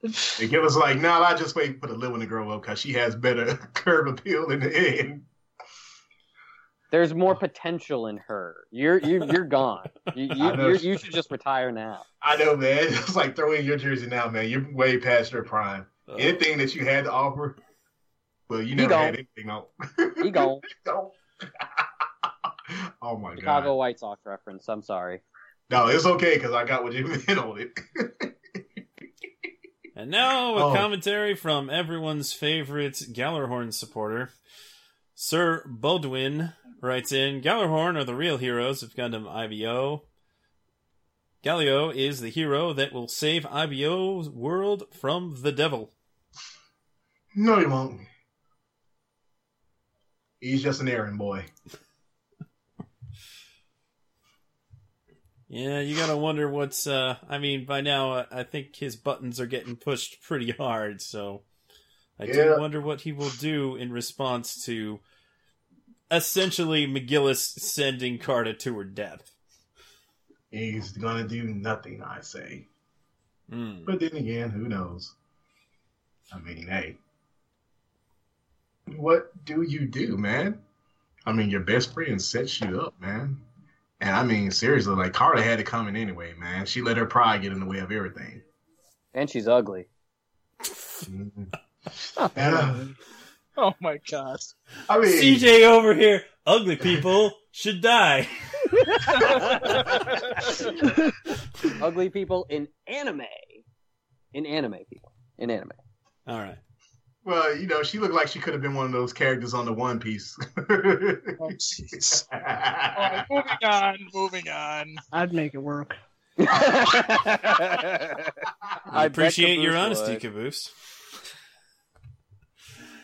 it give us like, nah, I just wait for the little one to grow up because she has better curb appeal in the end. There's more potential in her. You're you you're gone. You you, you're, you should just retire now. I know, man. It's like throw in your jersey now, man. You're way past your prime. Uh, Anything that you had to offer, well, you never gone. had anything on. He gone. oh my Chicago god. Chicago White Sox reference. I'm sorry. No, it's okay because I got what you meant on it. And now a Oh. commentary from everyone's favorite Gjallarhorn supporter. Sir Bodwin writes in Gjallarhorn are the real heroes of Gundam IBO. Gaelio is the hero that will save IBO's world from the devil. no, he won't. He's just an errand boy. Yeah, you gotta wonder what's, uh, I mean, by now uh, I think his buttons are getting pushed pretty hard, so I do wonder what he will do in response to essentially McGillis sending Carta to her death. He's gonna do nothing, I say. Hmm. But then again, who knows? I mean, hey, what do you do, man? I mean, your best friend sets you up, man. And I mean, seriously, like Carter had it coming anyway, man. She let her pride get in the way of everything. And she's ugly. Mhm. Yeah. Oh my god. I mean, CJ over here, ugly people should die. ugly people in anime. In anime people. In anime. All right. Well, you know, she looked like she could have been one of those characters on the One Piece. Oh jeez. Alright, moving on, moving on. I'd make it work. I I appreciate your honesty, would. Caboose.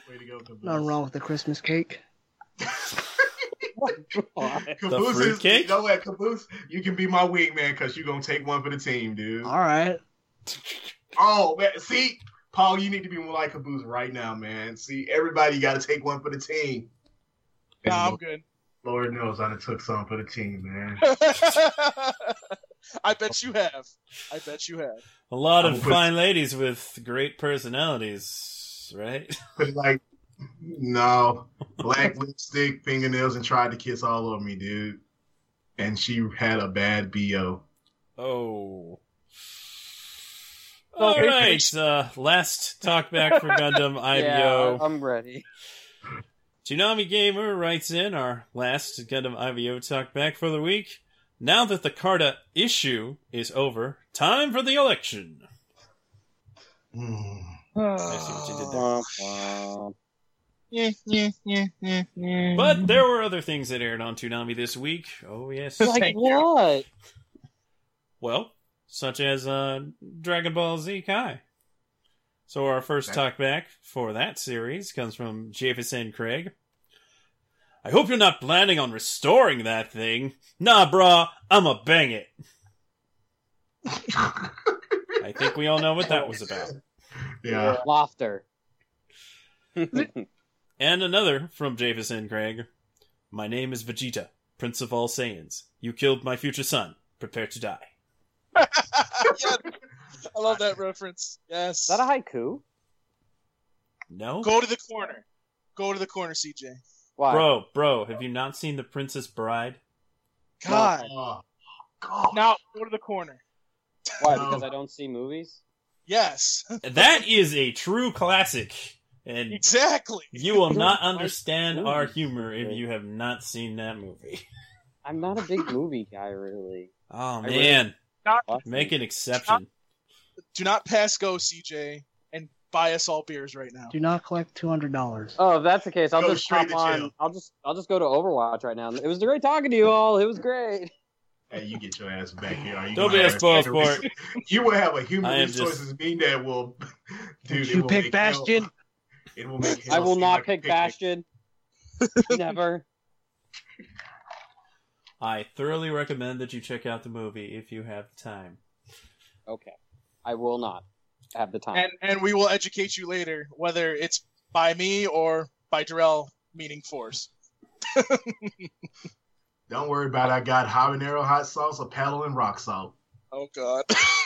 Way to go, Caboose. Nothing wrong with the Christmas cake. Caboose is, fruitcake? you know what, Caboose, you can be my wingman because you're gonna take one for the team, dude. All right. Oh man, see, Paul, you need to be more like Caboose right now, man. See, everybody got to take one for the team. No, I'm good. Lord knows I done took some for the team, man. I bet you have. I bet you have. A lot of with- fine ladies with great personalities, right? Like, no, black lipstick, fingernails, and tried to kiss all over me, dude. And she had a bad bo. Oh. No, All hey, right, finish. uh, last talk back for Gundam yeah, IBO. I'm ready. Tsunami Gamer writes in our last Gundam IBO talk back for the week. Now that the Carta issue is over, time for the election. Mm. I see what you did there. Womp womp. Yeah, yeah, yeah, yeah, yeah. But there were other things that aired on Toonami this week. Oh yes. Like what? Well, such as uh, Dragon Ball Z Kai. So our first talk back for that series comes from Jefferson Craig. I hope you're not planning on restoring that thing. Nah, brah, I'ma bang it. I think we all know what that was about. yeah. Laughter. And another from Jefferson Craig. My name is Vegeta, Prince of all Saiyans. You killed my future son. Prepare to die. yeah, I love that reference. Yes. Is that a haiku? No? Go to the corner. Go to the corner, CJ. Why? Bro, bro, have you not seen The Princess Bride? God. Oh, God. Now go to the corner. Why? Because I don't see movies? Yes. That is a true classic. And exactly. you will not understand our humor if you have not seen that movie. I'm not a big movie guy, really. Oh I really- man, What? make an exception. Do not pass go, CJ, and buy us all beers right now. Do not collect two hundred dollars. Oh, if that's the case, I'll Go just hop on. I'll just I'll just go to Overwatch right now. It was great talking to you all. It was great. Hey, you get your ass back here. You Don't be a have spoil sport. You will have a human I am just- resources meeting that will, dude. you pick make hell- Bastion? it will make. I will not like pick. Bastion. Never. I thoroughly recommend that you check out the movie if you have the time. Okay. I will not have the time. And and we will educate you later, whether it's by me or by Darrell meaning force. Don't worry about it. I got habanero hot sauce, a paddle, and rock salt. Oh God.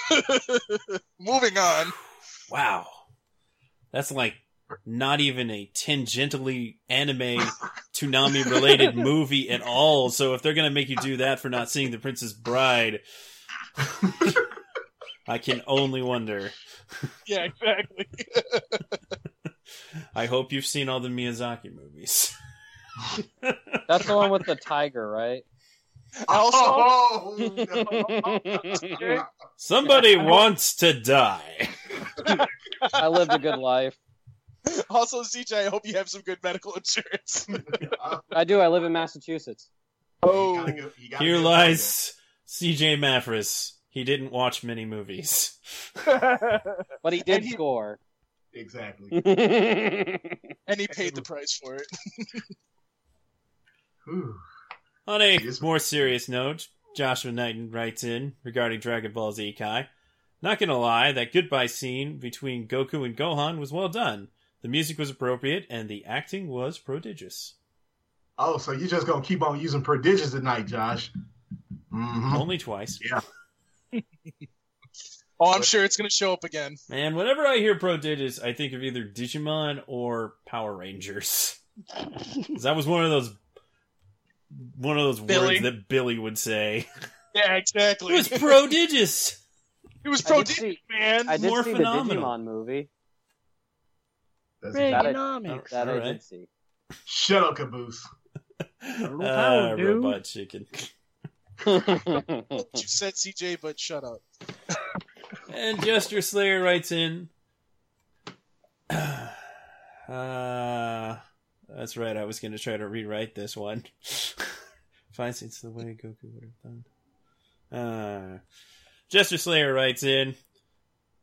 Moving on. Wow. That's like not even a tangentially anime Toonami related movie at all. So if they're going to make you do that for not seeing The Princess Bride, I can only wonder. Yeah, exactly. I hope you've seen all the Miyazaki movies. That's the one with the tiger, right? Also, Oh, no. Somebody wants to die. I lived a good life. also, CJ, I hope you have some good medical insurance. I do. I live in Massachusetts. oh, You gotta go- you gotta Here lies CJ Maffris. He didn't watch many movies. But he did he- score. Exactly. and he paid the price for it. Whew. On a more serious note, Joshua Knighton writes in regarding Dragon Ball Z Kai. Not gonna lie, that goodbye scene between Goku and Gohan was well done. The music was appropriate and the acting was prodigious. Oh, so you're just gonna keep on using prodigious tonight, Josh? hmm Only twice. Yeah. oh, I'm sure it's going to show up again. And whenever I hear prodigious, I think of either Digimon or Power Rangers. 'Cause that was one of those one of those Billy. words that Billy would say. Yeah, exactly. It was prodigious. It was I pro did see, man. I did More see phenomenal. the Digimon movie. That's That I- Reaganomics. That I Alright. did see. Shut up, Caboose. Turtle Ah, robot chicken. you said CJ, but shut up. And Jester Slayer writes in. Uh, that's right. I was going to try to rewrite this one. Finds it's the way Goku would have done. Uh, Jester Slayer writes in.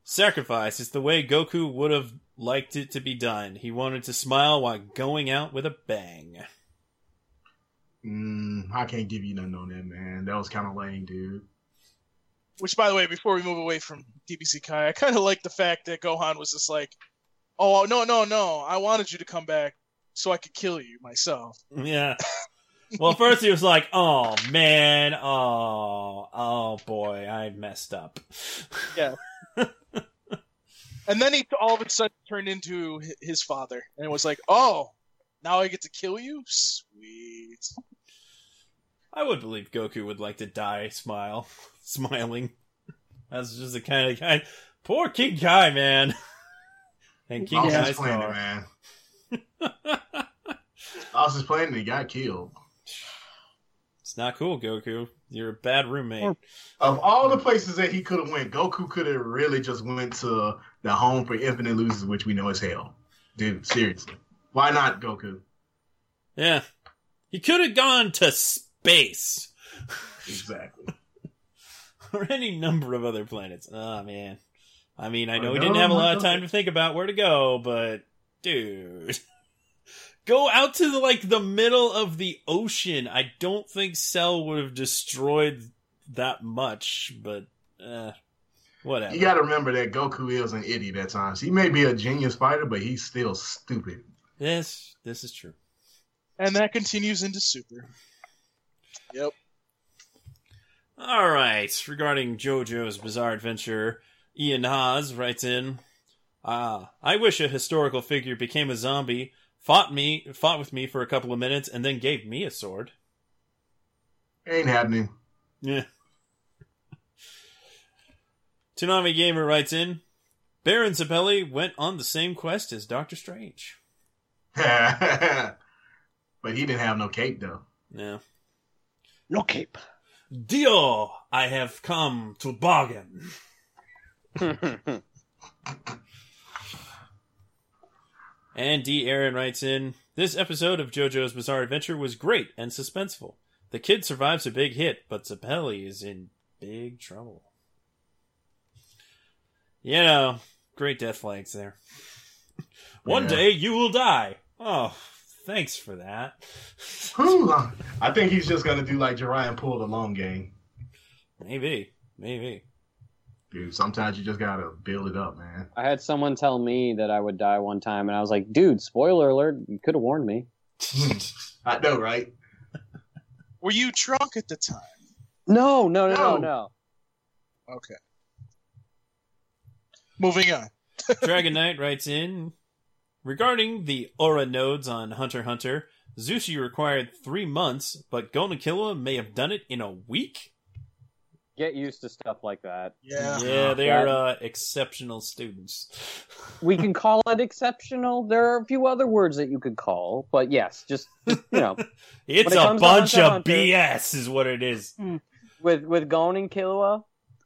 Sacrifice is the way Goku would have liked it to be done. He wanted to smile while going out with a bang. Mm, I can't give you nothing on that, man. That was kind of lame, dude. Which, by the way, before we move away from DBZ Kai, I kind of like the fact that Gohan was just like, "Oh no, no, no! I wanted you to come back so I could kill you myself." Yeah. Well, first he was like, "Oh man, oh, oh boy, I messed up." And then he all of a sudden turned into his father, and it was like, "Oh, now I get to kill you? Sweet." I would believe Goku would like to die smile, smiling. That's just the kind of guy. Poor King Kai, man. and King I was Kai's just playing it, car. man. I was just playing and he got killed. It's not cool, Goku. You're a bad roommate. Of all the places that he could have went, Goku could have really just went to the home for infinite losers, which we know is hell. Dude, seriously. Why not Goku? Yeah. He could have gone to space. Exactly. or any number of other planets. Oh man. I mean, I know I we know, didn't have a lot of time to think about where to go, but dude. Go out to the, like the middle of the ocean. I don't think Cell would have destroyed that much, but uh whatever. You got to remember that Goku is an idiot at times. He may be a genius fighter, but he's still stupid. Yes, this is true. And that continues into Super. Yep. All right. Regarding JoJo's Bizarre Adventure, Ian Haas writes in, "Ah, I wish a historical figure became a zombie, fought me, fought with me for a couple of minutes, and then gave me a sword." Ain't happening. Yeah. Tsunami Gamer writes in, Baron Zeppeli went on the same quest as Doctor Strange. but he didn't have no cape, though. Yeah. No cape. Dio, I have come to bargain. And D. Aaron writes in This episode of JoJo's Bizarre Adventure was great and suspenseful. The kid survives a big hit, but Zeppeli is in big trouble. You know, great death flags there. One Yeah. day you will die. Oh, thanks for that. I think he's just gonna do like Jiraiya and pull the long game. Maybe, maybe. Dude, sometimes you just gotta build it up, man. I had someone tell me that I would die one time, and I was like, dude, spoiler alert, you could have warned me. I know, right? Were you drunk at the time? No, no, no, no, No. no. Okay. Moving on. Dragon Knight writes in regarding the aura nodes on Hunter Hunter. Zushi required three months, but Gon and may have done it in a week. Get used to stuff like that. Yeah. Yeah, they are uh, exceptional students. We can call it exceptional. There are a few other words that you could call, but yes, just, just you know, It's it a bunch of Hunter- BS, is what it is. with with Gon and Killua,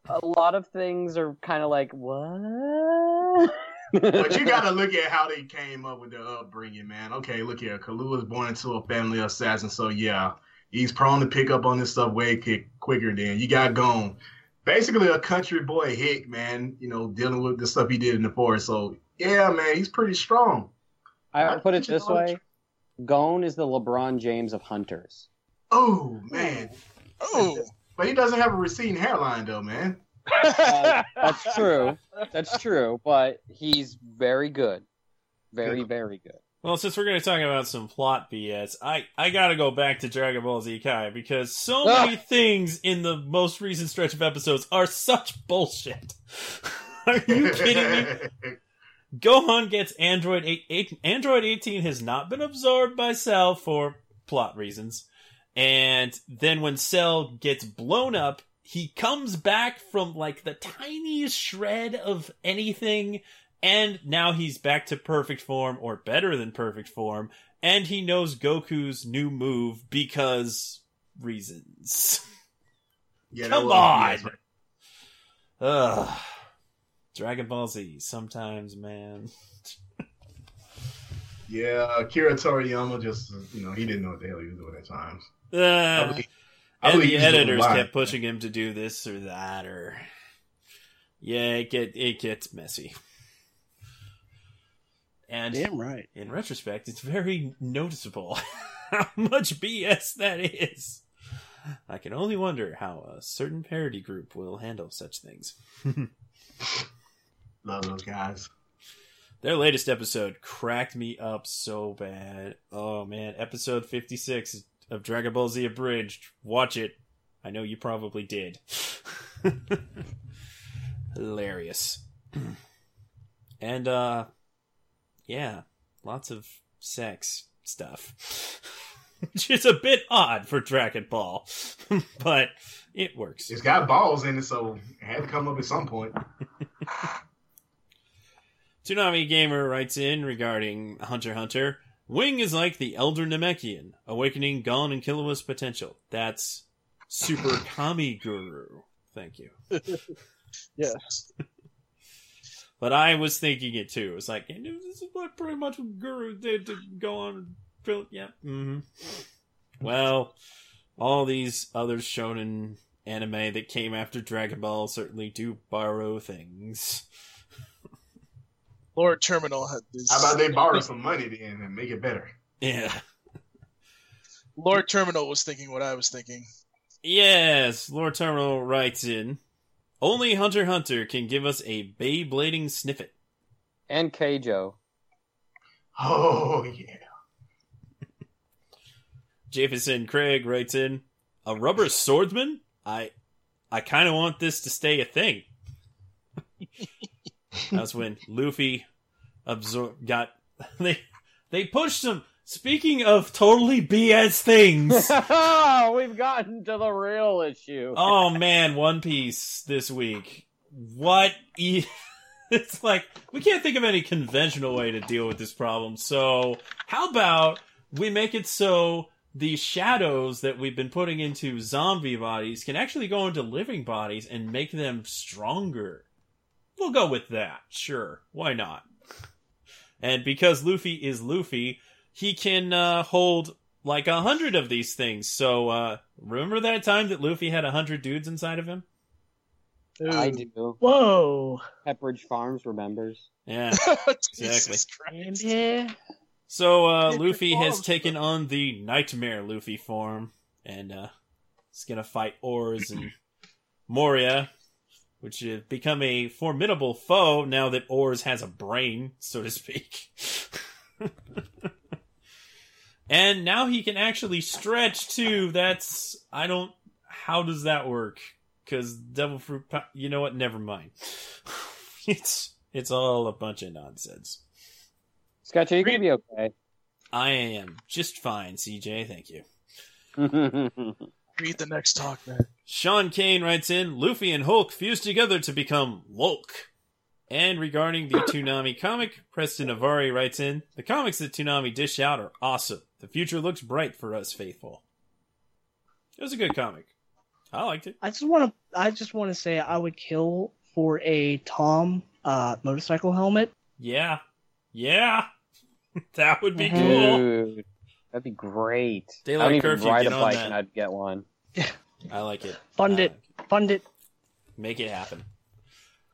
a lot of things are kind of like what. But you gotta look at how they came up with their upbringing, man. Okay, look here. Killua was born into a family of assassins, so yeah, he's prone to pick up on this stuff way quick, quicker than you got gone. Basically, a country boy hick, man. You know, dealing with the stuff he did in the forest. So yeah, man, he's pretty strong. I would put it this way: Gon is the LeBron James of hunters. Oh man, Oh. but he doesn't have a receding hairline though, man. Uh, that's true. That's true, but he's very good. Very, very good. Well, since we're going to talk about some plot BS, I, I got to go back to Dragon Ball Z Kai because so Ah. many things in the most recent stretch of episodes are such bullshit. are you kidding me? Gohan gets Android 8, 8 Android 18 has not been absorbed by Cell for plot reasons. And then when Cell gets blown up, he comes back from like the tiniest shred of anything and now he's back to perfect form or better than perfect form and he knows Goku's new move because reasons. Yeah, Come on. Right? Ugh. Dragon Ball Z sometimes, man. Yeah, Kira Toriyama just, you know, he didn't know what the hell he was doing at times. I Uh, believe- I and believe the editors kept pushing him to do this or that or yeah it get it gets messy and Damn right. in retrospect it's very noticeable how much bs that is. I can only wonder how a certain parody group will handle such things. Love those guys. their latest episode cracked me up so bad. Oh man. Episode 56 of dragon ball z abridged. Watch it. I know you probably did. Hilarious. And uh yeah lots of sex stuff which is a bit odd for Dragon Ball, but it works. It's got balls in it, so it had to come up at some point. Tsunami Gamer writes in regarding Hunter Hunter. Wing is like the Elder Namekian, awakening Gon and Killua's potential. That's Super Kami Guru. Thank you. Yes. But I was thinking it too. It's like, and this is what pretty much what Guru did to go on and fill. Yeah. hmm Well, all these other shonen anime that came after Dragon Ball certainly do borrow things. Lord Terminal had this. How about they borrow some money then and make it better? Yeah. Lord Terminal was thinking what I was thinking. Yes, Lord Terminal writes in. Only Hunter Hunter can give us a Beyblading snippet. And Keijo. Oh yeah. Jefferson Craig writes in. A rubber swordsman? I I kind of want this to stay a thing. That's when Luffy absor- got they they pushed some. Speaking of totally BS things, We've gotten to the real issue. oh man, One Piece this week. What? E- it's like we can't think of any conventional way to deal with this problem. So how about we make it so the shadows that we've been putting into zombie bodies can actually go into living bodies and make them stronger. We'll go with that. Sure. Why not? And because Luffy is Luffy, he can uh, hold like a hundred of these things. So uh, remember that time that Luffy had a hundred dudes inside of him? I do. Whoa. Pepperidge Farms remembers. Yeah. Jesus And Christ. yeah. So uh, Luffy has taken on the Nightmare Luffy form, and uh, is gonna fight Oars and Moria, which have become a formidable foe now that Oars has a brain, so to speak. and now he can actually stretch too. That's I don't. How does that work? Because Devil Fruit, Po- you know what? Never mind. it's it's all a bunch of nonsense. Sketchy, you gonna be okay. I am just fine, CJ. Thank you. Read the next talk, man. Sean Kane writes in Luffy and Hulk fuse together to become Wolk. And regarding the Toonami comic, Preston Avari writes in The comics that Toonami dish out are awesome. The future looks bright for us faithful. It was a good comic. I liked it. I just want to. I just want to say I would kill for a Tom uh, motorcycle helmet. Yeah. Yeah. that would be Mhm. cool. Dude, that'd be great. Daylight I don't curfew, even ride a bike that. and I'd get one. I like it. Fund I it. like Fund it. Make it happen.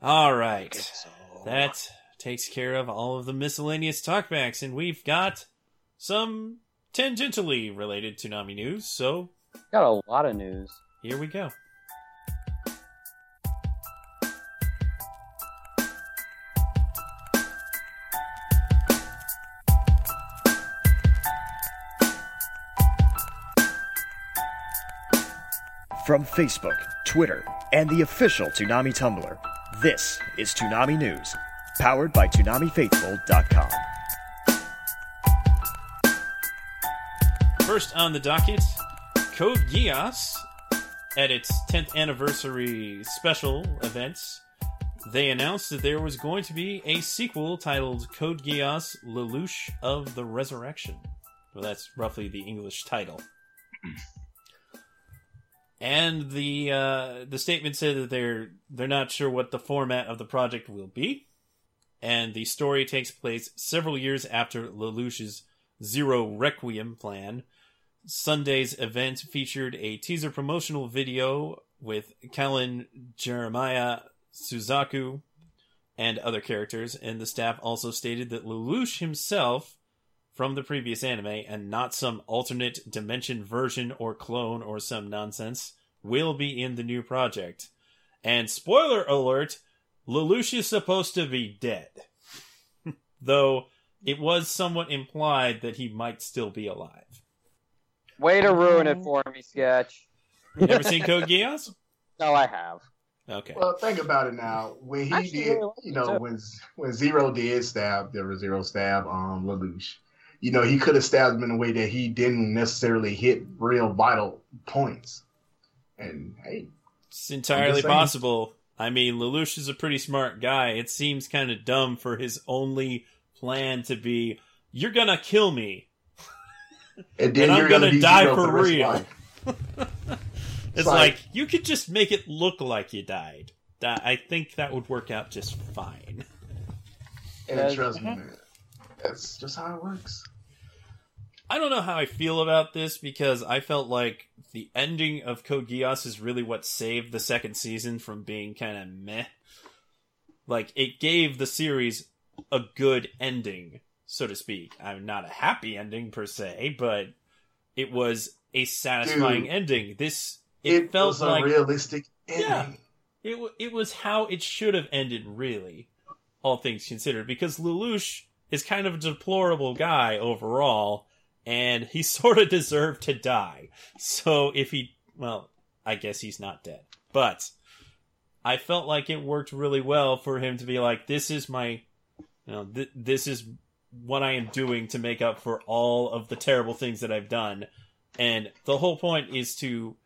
All right. So, That takes care of all of the miscellaneous talkbacks, and we've got some tangentially related Toonami news, so Got a lot of news. here we go. From Facebook, Twitter, and the official Toonami Tumblr, this is Toonami News, powered by ToonamiFaithful.com. First on the docket, Code Geass, at its 10th anniversary special events, they announced that there was going to be a sequel titled Code Geass Lelouch of the Resurrection. Well, that's roughly the English title. And the uh, the statement said that they're they're not sure what the format of the project will be, and the story takes place several years after Lelouch's Zero Requiem plan. Sunday's event featured a teaser promotional video with Kallen Jeremiah Suzaku and other characters, and the staff also stated that Lelouch himself from the previous anime and not some alternate dimension version or clone or some nonsense will be in the new project. And spoiler alert, Lelouch is supposed to be dead. Though it was somewhat implied that he might still be alive. Way to ruin it for me, Sketch. You never seen Code Geass? No, I have. Okay. Well, think about it now. When he Actually, did, you know, when when Zero did stab, there was Zero stab um Lelouch. you know, he could have stabbed him in a way that he didn't necessarily hit real vital points. And hey, It's entirely possible. I mean, Lelouch is a pretty smart guy. It seems kind of dumb for his only plan to be, "You're gonna kill me." And then And I'm you're gonna die zero for the rest of real. It's like- like, you could just make it look like you died. That I think that would work out just fine. And trust me, that's just how it works. I don't know how I feel about this because I felt like the ending of Code Geass is really what saved the second season from being kind of meh. Like it gave the series a good ending, so to speak. I'm not a happy ending per se, but it was a satisfying Dude. ending. This It, it, felt was a like realistic ending. Yeah. it it was how it should have ended, really, all things considered. Because Lelouch is kind of a deplorable guy overall, and he sort of deserved to die. So if he, well, I guess he's not dead, but I felt like it worked really well for him to be like, "This is my, you know, th- this is what I am doing to make up for all of the terrible things that I've done." And the whole point is to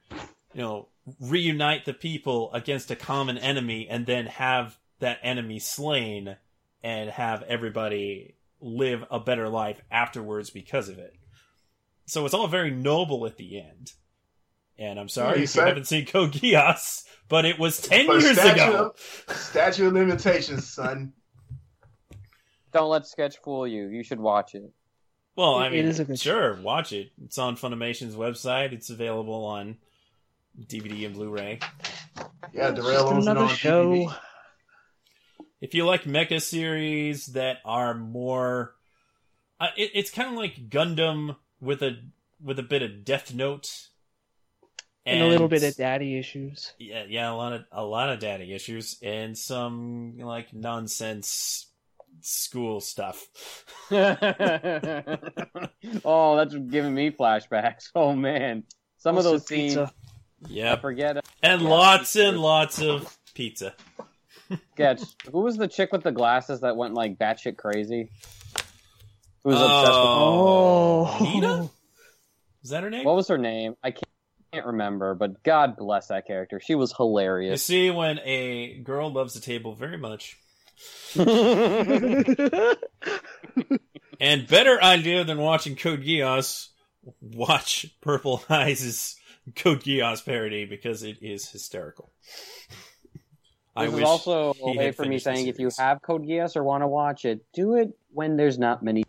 you know, reunite the people against a common enemy and then have that enemy slain and have everybody live a better life afterwards because of it. So it's all very noble at the end. And I'm sorry you exact- haven't seen Geass, but it was 10 But years statute ago. Of, statute of limitations, son. Don't let Sketch fool you. You should watch it. Well, I mean, is a good sure, watch it. It's on Funimation's website. It's available on DVD and Blu-ray. Yeah, It's Darrell owns another show. DVD. if you like mecha series that are more uh, it, it's kind of like gundam with a with a bit of death note And, a little bit of daddy issues. yeah yeah a lot of a lot of daddy issues and some like nonsense school stuff oh, that's giving me flashbacks. Oh man, some of those scenes. pizza. I yep forget. it. and Yeah, lots and lots of pizza Sketch. Who was the chick with the glasses that went like batshit crazy? Who was obsessed Oh. Oh, Nina? is that her name? What was her name? I can't, can't remember, but God bless that character. She was hilarious. you see when a girl loves a table very much And better idea than watching Code Geass, watch Purple Eyes' Code Geass parody because it is hysterical. I This is wish also a way for me saying if you have Code Geass or want to watch it, do it when there's not many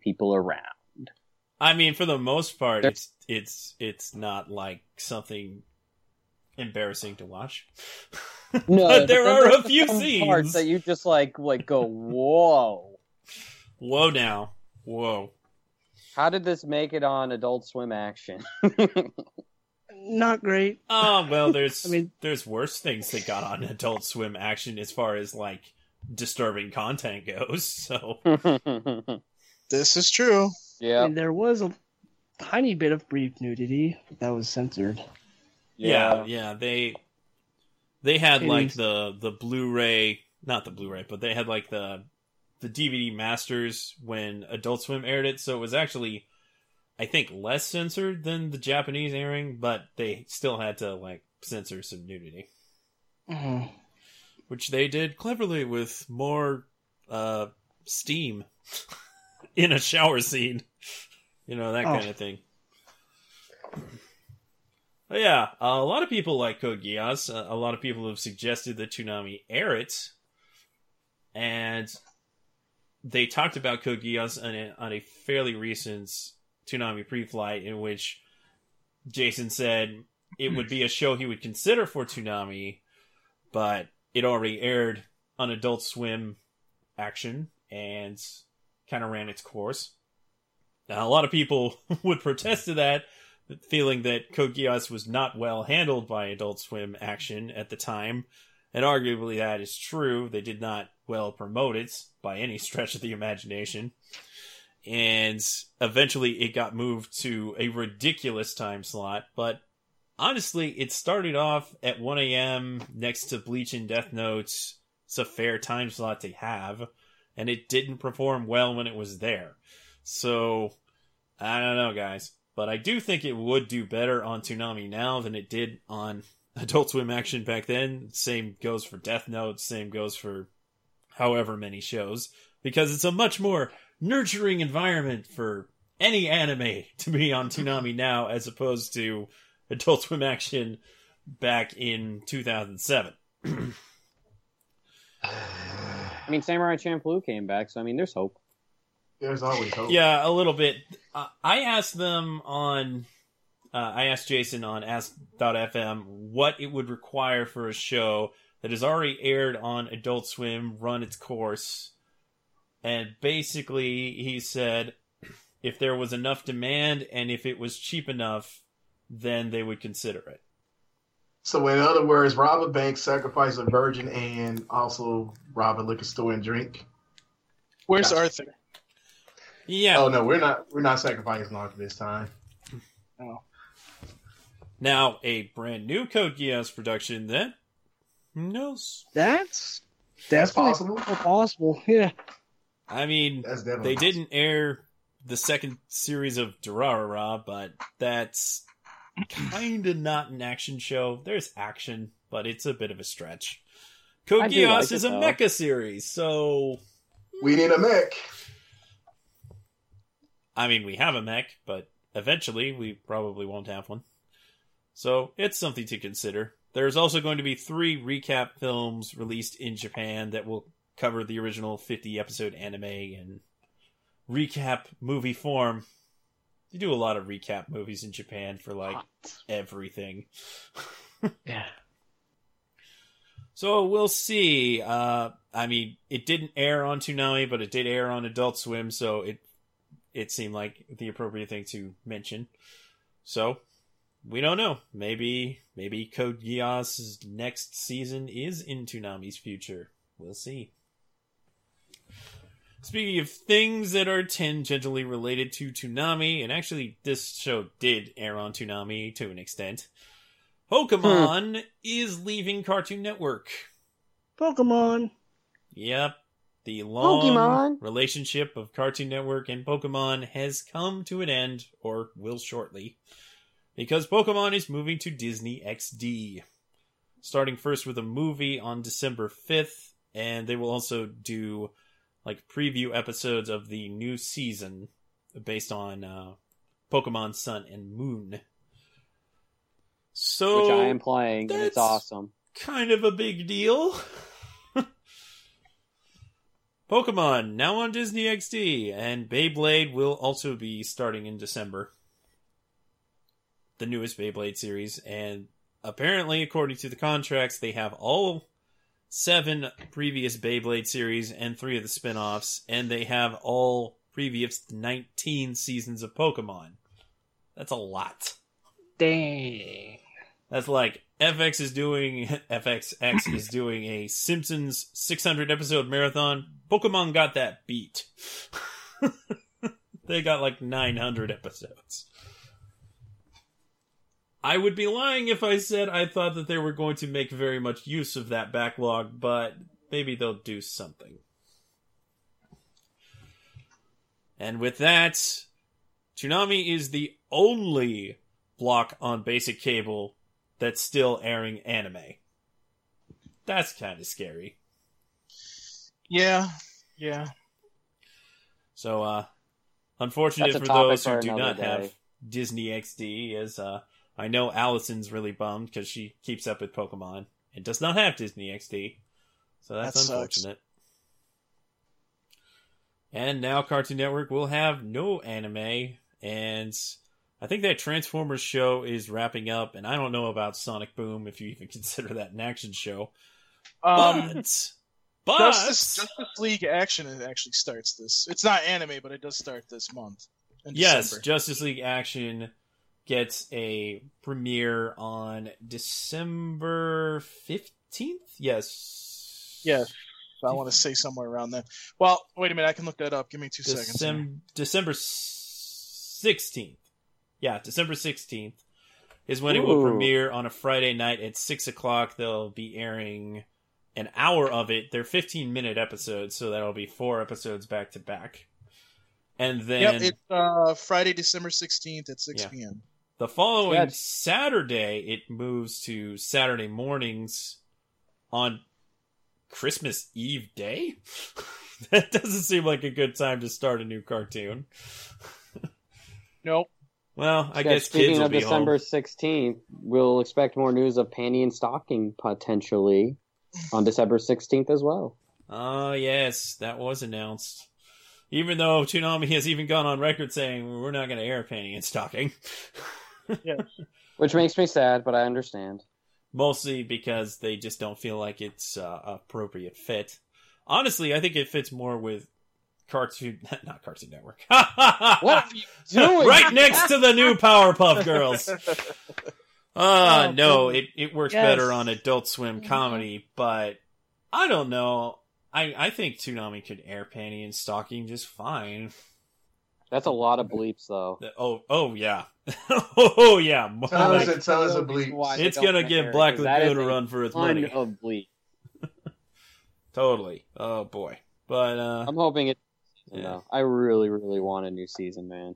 people around. I mean, for the most part, it's it's it's not like something embarrassing to watch. No, but there then are a few scenes. parts that you just like like go whoa. Whoa, now, whoa. How did this make it on Adult Swim Action? Not great. Oh well, there's I mean- there's worse things that got on Adult Swim action as far as like disturbing content goes. So This is true. I yeah, mean, there was a tiny bit of brief nudity that was censored. Yeah, yeah, they they had like the the Blu-ray, not the Blu-ray, but they had like the the DVD masters when Adult Swim aired it, so it was actually I think less censored than the Japanese airing, but they still had to like censor some nudity, Mhm. which they did cleverly with more uh steam in a shower scene. You know, that Oh. kind of thing. Yeah, a lot of people like Code Geass. Uh, a lot of people have suggested that Toonami air it, and they talked about Code Geass on a, on a fairly recent Toonami pre-flight in which Jason said it would be a show he would consider for Toonami, but it already aired on Adult Swim action and kind of ran its course. Now, a lot of people would protest to that, feeling that Code Geass was not well handled by Adult Swim action at the time, and arguably that is true. They did not well promote it by any stretch of the imagination. And eventually it got moved to a ridiculous time slot, but honestly, it started off at 1 a.m. next to Bleach and Death Notes. It's a fair time slot to have. and it didn't perform well when it was there. So I don't know, guys, but I do think it would do better on Toonami now than it did on Adult Swim action back then. Same goes for Death Note. Same goes for however many shows because it's a much more nurturing environment for any anime to be on Toonami now as opposed to Adult Swim action back in 2007. I mean, Samurai Champloo came back, so I mean, there's hope. There's always hope. Yeah, a little bit. Uh, I asked them on, uh, I asked Jason on Ask.fm what it would require for a show that has already aired on Adult Swim, run its course. And basically, he said if there was enough demand and if it was cheap enough, then they would consider it. So, in other words, rob a bank, sacrifice a virgin, and also rob a liquor store and drink. Where's Gotcha. Arthur? Yeah. Oh no, we're not. We're not sacrificing Arthur this time. Now, a brand new Code Geass production Then who knows? That's That's definitely possible. possible. Yeah. I mean, they possible. didn't air the second series of Durarara, but that's kind of not an action show. There's action, but it's a bit of a stretch. Code Geass like is it, a though. mecha series, so We need a mech. I mean, we have a mech, but eventually we probably won't have one. So it's something to consider. There's also going to be three recap films released in Japan that will cover the original 50 episode anime in recap movie form. They do a lot of recap movies in Japan for like everything. Yeah. So we'll see. Uh, I mean, it didn't air on Toonami, but it did air on Adult Swim, so it it seemed like the appropriate thing to mention. So we don't know. Maybe maybe Code Geass's next season is in Toonami's future. We'll see. Speaking of things that are tangentially related to Toonami, and actually this show did air on Toonami to an extent. Pokemon hmm. is leaving Cartoon Network. Pokemon. Yep. The long Pokemon. relationship of Cartoon Network and Pokemon has come to an end, or will shortly, because Pokemon is moving to Disney XD. Starting first with a movie on December 5th, and they will also do like preview episodes of the new season based on uh, Pokemon Sun and Moon. So which I am playing, and it's awesome. kind of a big deal. Pokemon now on Disney XD, and Beyblade will also be starting in December. The newest Beyblade series, and apparently, according to the contracts, they have all seven previous Beyblade series and three of the spin offs, and they have all previous 19 seasons of Pokemon. That's a lot. Dang. That's like FX is doing FXX is doing a Simpsons 600 episode marathon. Pokemon got that beat. they got like 900 episodes. I would be lying if I said I thought that they were going to make very much use of that backlog, but maybe they'll do something. And with that, Toonami is the only block on basic cable that's still airing anime. That's kind of scary. Yeah, yeah. So, uh, unfortunate for those who for do another not have. Disney XD, as uh, I know Allison's really bummed because she keeps up with Pokemon and does not have Disney XD. So that's That unfortunate. And now Cartoon Network will have no anime, and I think that Transformers show is wrapping up, and I don't know about Sonic Boom if you even consider that an action show. Um, But, but Justice, Justice League Action actually starts this. It's not anime, but it does start this month. Yes, December. Justice League Action gets a premiere on December fifteenth. Yes. Yes. I want to say somewhere around there. Well, wait a minute. I can look that up. Give me two seconds. here. December December sixteenth. Yeah, December sixteenth is when it will premiere on a Friday night at six o'clock. They'll be airing an hour of it. They're 15 minute episodes, so that'll be four episodes back to back. And then Yep, it's uh, Friday, December 16th at 6 Yeah. p.m. the following Yes. Saturday, it moves to Saturday mornings on Christmas Eve day. that doesn't seem like a good time to start a new cartoon. Nope. Well, I Yeah, guess speaking kids will of be December 16th, we'll expect more news of Panty and Stocking potentially on December 16th as well. Oh yes, that was announced. Even though Toonami has even gone on record saying we're not going to air Panty and Stocking, yes. Which makes me sad, but I understand. mostly because they just don't feel like it's uh, appropriate fit. Honestly, I think it fits more with cartoon, not Cartoon Network. What are you doing? right next to the new Powerpuff Girls. Uh, Oh, no, it, it works Yes. better on Adult Swim comedy, but I don't know. I, I think Toonami could air Panty and Stocking just fine. That's a lot of bleeps, though. Oh, oh yeah, oh yeah. More Tell us like- it. Tell us a bleep. It's gonna wanna give air it, Black 'cause that Lagoon a run for its money. of bleep. Totally. Oh boy. But uh, I'm hoping it. Yeah. No, I really, really want a new season, man.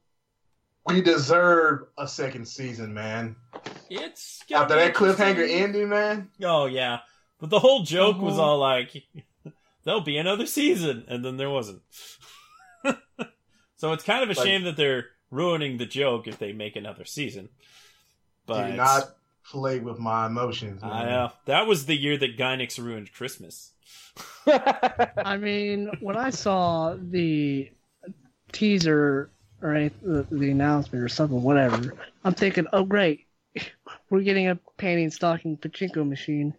We deserve a second season, man. it's After that cliffhanger interesting. ending, man. Oh yeah, but the whole joke was Uh-huh. all like, "There'll be another season," and then there wasn't. so it's kind of a Like- shame that they're ruining the joke if they make another season. But Do not play with my emotions. Man. I know that was the year that Gainax ruined Christmas. I mean, when I saw the teaser or any, the, the announcement or something, whatever, I'm thinking, oh great, we're getting a panty and stocking pachinko machine.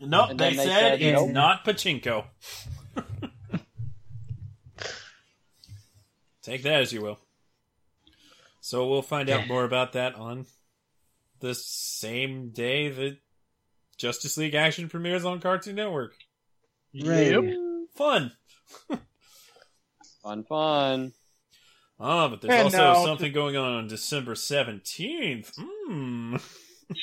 Nope, And they, they said, said, it's nope. not pachinko. Take that as you will. So we'll find out more about that on the same day that Justice League Action premieres on Cartoon Network. Right. Fun. fun, fun. Ah, but there's And also now- something going on on December 17th. Hmm.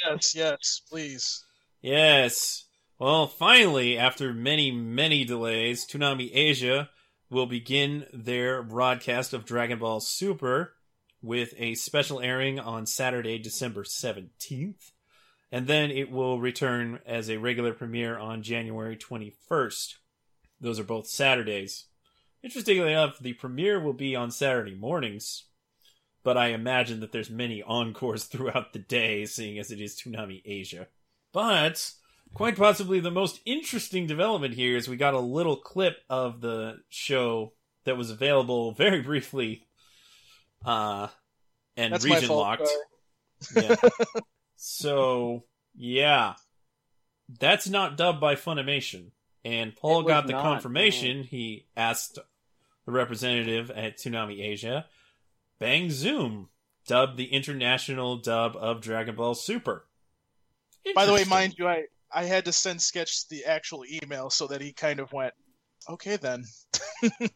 Yes, yes, please. Yes. Well, finally, after many, many delays, Toonami Asia will begin their broadcast of Dragon Ball Super with a special airing on Saturday, December 17th. And then it will return as a regular premiere on January 21st. Those are both Saturdays. Interestingly enough, the premiere will be on Saturday mornings, but I imagine that there's many encores throughout the day, seeing as it is Toonami Asia. But quite possibly the most interesting development here is we got a little clip of the show that was available very briefly uh and That's region fault. locked. Yeah. so yeah. That's not dubbed by Funimation. And Paul got the not, confirmation. He asked the representative at Toonami Asia, Bang Zoom, dubbed the international dub of Dragon Ball Super. By the way, mind you, I I had to send Sketch the actual email so that he kind of went, okay then.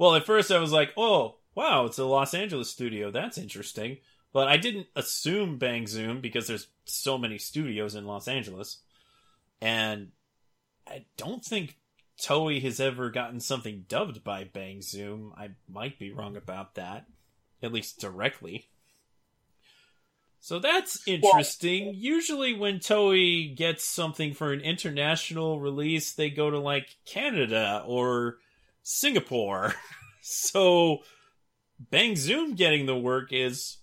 Well, at first I was like, "Oh, wow, it's a Los Angeles studio. That's interesting." But I didn't assume Bang Zoom because there's so many studios in Los Angeles, and I don't think Toei has ever gotten something dubbed by Bang Zoom. I might be wrong about that, at least directly. So that's interesting. Usually, when Toei gets something for an international release, they go to like Canada or Singapore. so Bang Zoom getting the work is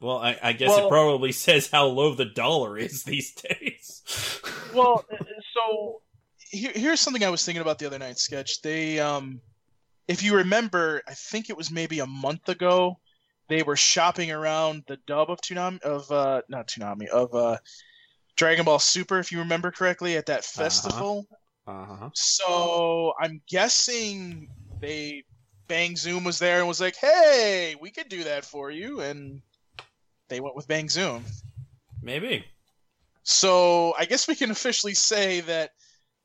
well, I, I guess it probably says how low the dollar is these days. Well, so here, here's something I was thinking about the other night, Sketch. They, um, if you remember, I think it was maybe a month ago, they were shopping around the dub of Toonami, of, uh, not Toonami, of, uh, Dragon Ball Super, if you remember correctly, at that festival. uh-huh. So I'm guessing they Bang Zoom was there and was like, "Hey, we could do that for you," and they went with Bang Zoom. Maybe. So I guess we can officially say that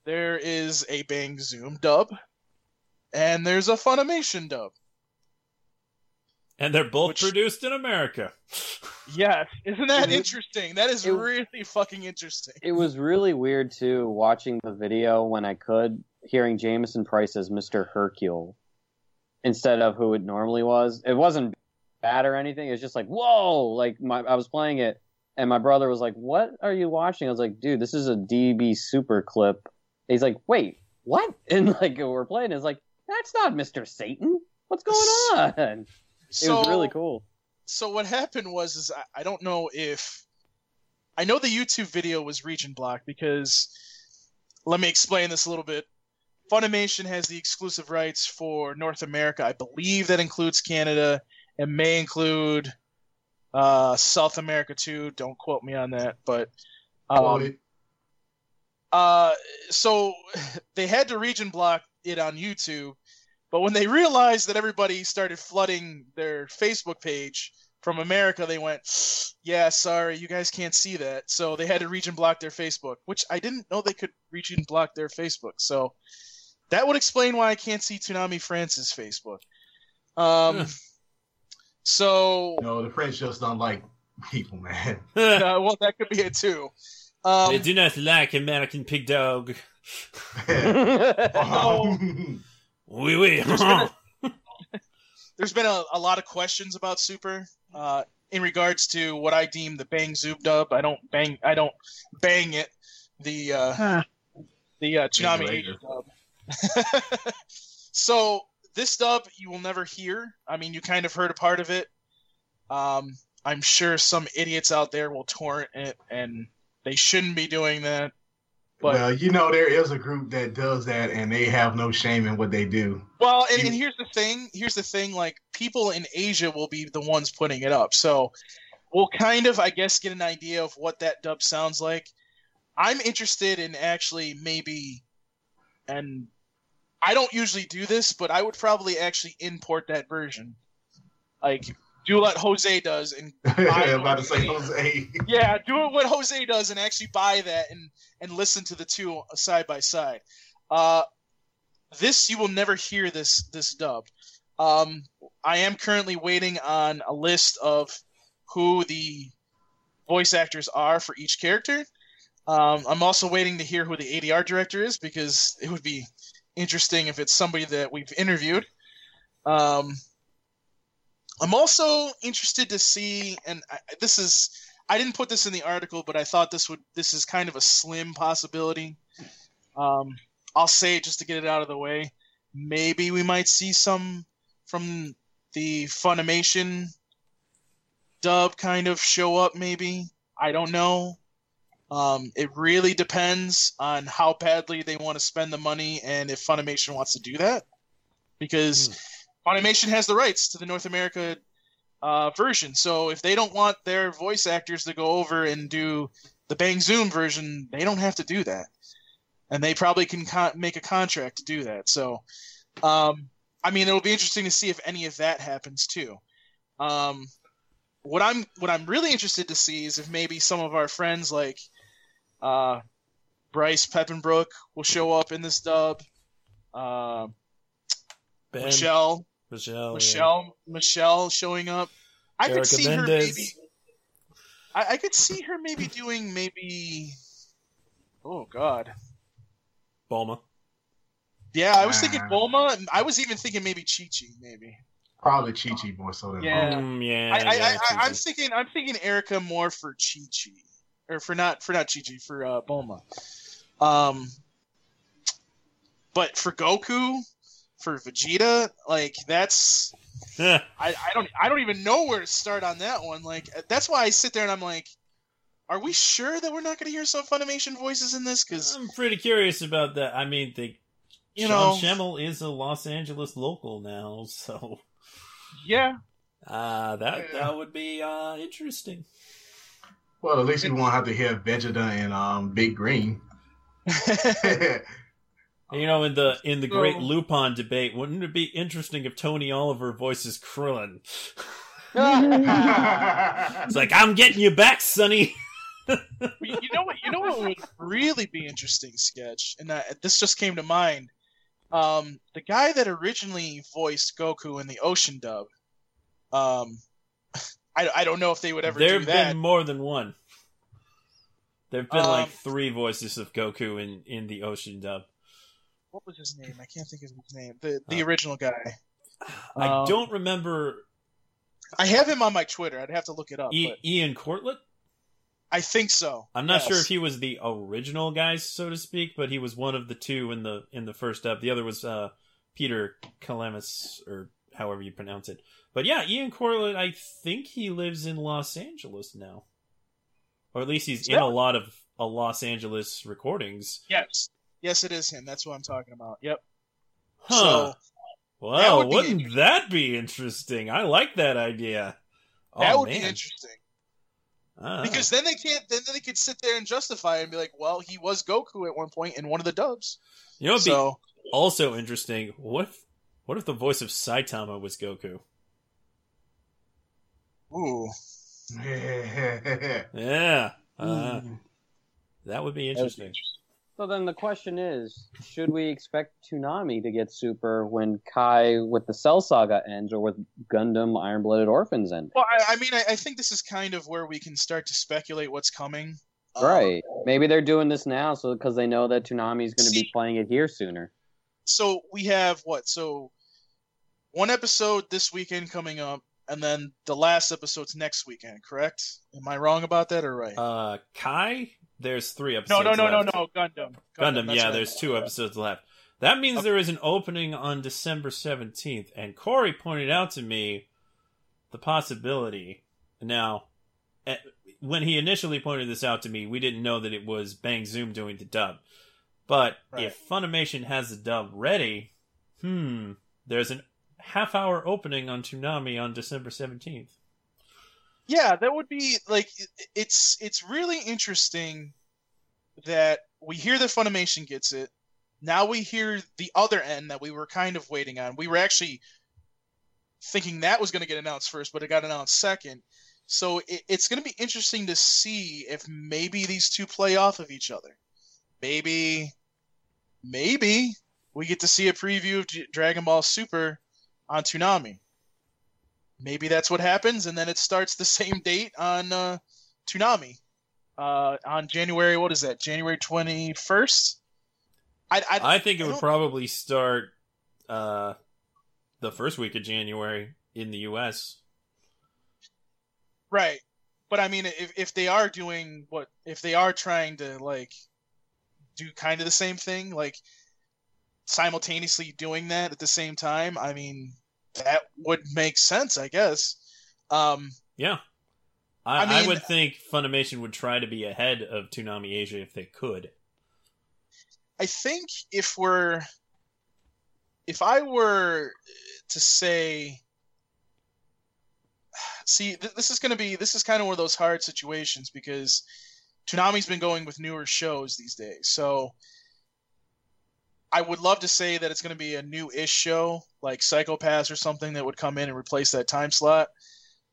there is a Bang Zoom dub, and there's a Funimation dub. And they're both Which- produced in America. Yes, isn't that It interesting? That is it- really fucking interesting. It was really weird too watching the video when I could, hearing Jamieson Price as Mr. Hercule instead of who it normally was. It wasn't bad or anything. It was just like, whoa! Like my, I was playing it, and my brother was like, "What are you watching?" I was like, "Dude, this is a DB super clip." He's like, "Wait, what?" And like we're playing, it's like, "That's not Mr. Satan. What's going on?" It So, was really cool. so what happened was is I, I don't know if I know the YouTube video was region blocked because let me explain this a little bit. Funimation has the exclusive rights for North America. I believe that includes Canada and may include uh, South America too. Don't quote me on that, but um, uh, so they had to region block it on YouTube, but when they realized that everybody started flooding their Facebook page from America, they went, "Yeah, sorry, you guys can't see that." So they had to region block their Facebook, which I didn't know they could region block their Facebook. So that would explain why I can't see Toonami France's Facebook. Um, so No, the French just don't like people, man. uh, well, that could be it too. Um, they do not like American pig dog. Um, Oui, oui. there's been a, a lot of questions about Super uh, in regards to what I deem the Bang Zoom dub. I don't bang. I don't bang it. The uh, Huh. the uh, Tsunami dub. so this dub you will never hear. I mean, you kind of heard a part of it. Um, I'm sure some idiots out there will torrent it, and they shouldn't be doing that. But well, you know, there is a group that does that, and they have no shame in what they do. Well, and, and here's the thing. Here's the thing. Like people in Asia will be the ones putting it up, so we'll kind of, I guess, get an idea of what that dub sounds like. I'm interested in actually maybe, and I don't usually do this, but I would probably actually import that version, like do what Jose does and I'm about to say Jose. yeah, do it what Jose does and actually buy that and and listen to the two side by side. Uh, this you will never hear this this dub. Um, I am currently waiting on a list of who the voice actors are for each character. Um, I'm also waiting to hear who the ADR director is because it would be interesting if it's somebody that we've interviewed. Um, I'm also interested to see, and I, this is I didn't put this in the article, but I thought this would this is kind of a slim possibility. Um, I'll say it just to get it out of the way. Maybe we might see some from the Funimation dub kind of show up. Maybe I don't know. Um, it really depends on how badly they want to spend the money and if Funimation wants to do that, because Funimation has the rights to the North America uh, version. So if they don't want their voice actors to go over and do the Bang Zoom version, they don't have to do that, and they probably can con- make a contract to do that. So, um, I mean, it'll be interesting to see if any of that happens too. Um, what I'm what I'm really interested to see is if maybe some of our friends like uh, Bryce Papenbrook will show up in this dub. Uh, Ben, Michelle, Michelle, yeah. Michelle, Michelle showing up. I could Erica see her maybe. I, I could see her maybe doing maybe. Oh God. Bulma. Yeah, I was thinking. Bulma. and I was even thinking maybe Chi Chi, maybe. Probably Chi Chi more so than Yeah. Bulma. Mm, yeah, I, I, yeah, I, I'm thinking I'm thinking Erica more for Chi Chi, or for not for not Chi for uh, Bulma. Um, but for Goku, for Vegeta, like that's. I, I don't I don't even know where to start on that one. Like that's why I sit there and I'm like, are we sure that we're not going to hear some Funimation voices in this? Because I'm pretty curious about that. I mean, the you Sean know, Schemmel is a Los Angeles local now, so yeah, uh, that Yeah. that would be uh, interesting. Well, at least we won't have to hear Vegeta and um, Big Green. You know, in the in the great So- Lupin debate, wouldn't it be interesting if Tony Oliver voices Krillin? It's like I'm getting you back, Sonny. you you know what? You know what would really be interesting sketch, and that, this just came to mind. Um, the guy that originally voiced Goku in the Ocean dub, Um, I, I don't know if they would ever there do have been more than one. There've been Um, like three voices of Goku in in the Ocean dub. What was his name? I can't think of his name. The the Uh, original guy. I Um, don't remember I have him on my Twitter. I'd have to look it up. I- but Ian Corlett. I think so. I'm not sure if he was the original guy, so to speak, but he was one of the two in the in the first dub. The other was uh, Peter Kelamis, or however you pronounce it. But yeah, Ian Corlett. I think he lives in Los Angeles now, or at least he's in a lot of a Los Angeles recordings. Yes. Yes, it is him. That's what I'm talking about. Yep. Huh. So well, would wouldn't interesting. that be interesting? I like that idea. that oh, would man. be interesting. Ah. Because then they can't. Then they could sit there and justify it and be like, "Well, he was Goku at one point in one of the dubs." you know, it'd be So also interesting. What if what if the voice of Saitama was Goku? Ooh, Yeah, uh, that would be That would be interesting. So then the question is, should we expect Toonami to get super when Kai with the Cell Saga ends, or with Gundam Iron Blooded Orphans end? well, I, I mean, I, I think this is kind of where we can start to speculate what's coming. Um, Right. Maybe they're doing this now, so because they know that Toonami is going to be playing it here sooner. so we have what? So one episode this weekend coming up, and then the last episode's next weekend. Correct? Am I wrong about that or right? Uh, Kai, there's three episodes. no, no, no, left. no. Gundam. Gundam, that's yeah, right. there's two episodes left. That means Okay. there is an opening on December 17th, and Corey pointed out to me the possibility. Now, eh, when he initially pointed this out to me, we didn't know that it was Bang Zoom doing the dub. But Right. if Funimation has the dub ready, hmm, there's an half hour opening on Toonami on December 17th. Yeah, that would be like it's it's really interesting that we hear that Funimation gets it. Now we hear the other end that we were kind of waiting on. We were actually thinking that was going to get announced first, but it got announced second. So it, it's going to be interesting to see if maybe these two play off of each other. Maybe, maybe we get to see a preview of Dragon Ball Super on Toonami maybe that's what happens, and then it starts the same date on uh, Toonami uh, on January. What is that? January twenty first. I, I, I think it I would probably start uh, the first week of January in the U.S. right, but I mean, if if they are doing what, if they are trying to like do kind of the same thing, like simultaneously doing that at the same time, I mean, that would make sense, I guess. Um, Yeah. I, I I, would think Funimation would try to be ahead of Toonami Asia if they could. I think if we're if I were to say see th- this is going to be this is kind of one of those hard situations because Toonami's been going with newer shows these days. So I would love to say that it's going to be a new-ish show like Psycho-Pass or something that would come in and replace that time slot.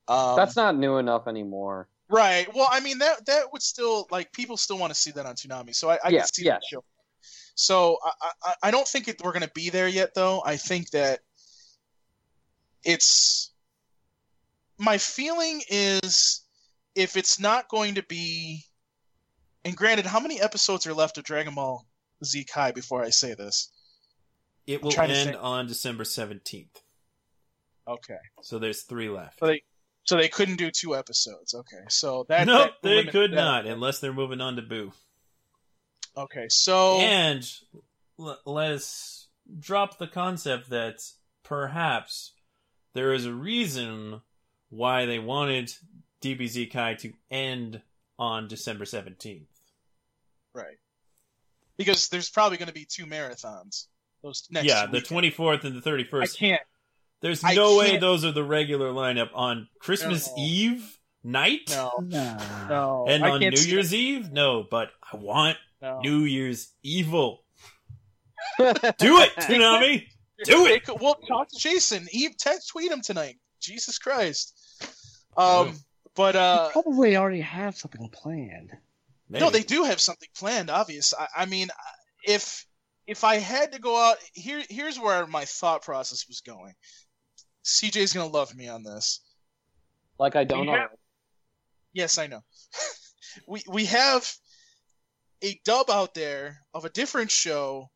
Um, That's not new enough anymore. Right. Well, I mean that that would still like people still want to see that on Toonami, so I, I Yeah, can see yeah. that show. So I, I I don't think it, we're going to be there yet, though. I think that it's my feeling is if it's not going to be, and granted, how many episodes are left of Dragon Ball Z Kai before I say this? It will end think. on December 17th. Okay. So there's three left. So they so they couldn't do two episodes. Okay, so that nope, that they could that- not, unless they're moving on to Buu. Okay, so And l- let's drop the concept that perhaps there is a reason why they wanted DBZ Kai to end on December 17th. Right. Because there's probably going to be two marathons. Those next yeah, the 24th and the thirty first. I 31st. can't. There's I no way can't- those are the regular lineup on Christmas No. Eve night No. No. and I on New see Year's Eve. No, but I want No. New Year's evil. Do it, Toonami. Do it. could- Well, talk to Jason. Eve, text, tweet him tonight. Jesus Christ. Um, but uh, Probably already have something planned. No, they do have something planned. Obvious. I, I mean, if if I had to go out, here here's where my thought process was going. CJ's gonna love me on this. Like I don't know. have- Yes, I know. we we have a dub out there of a different show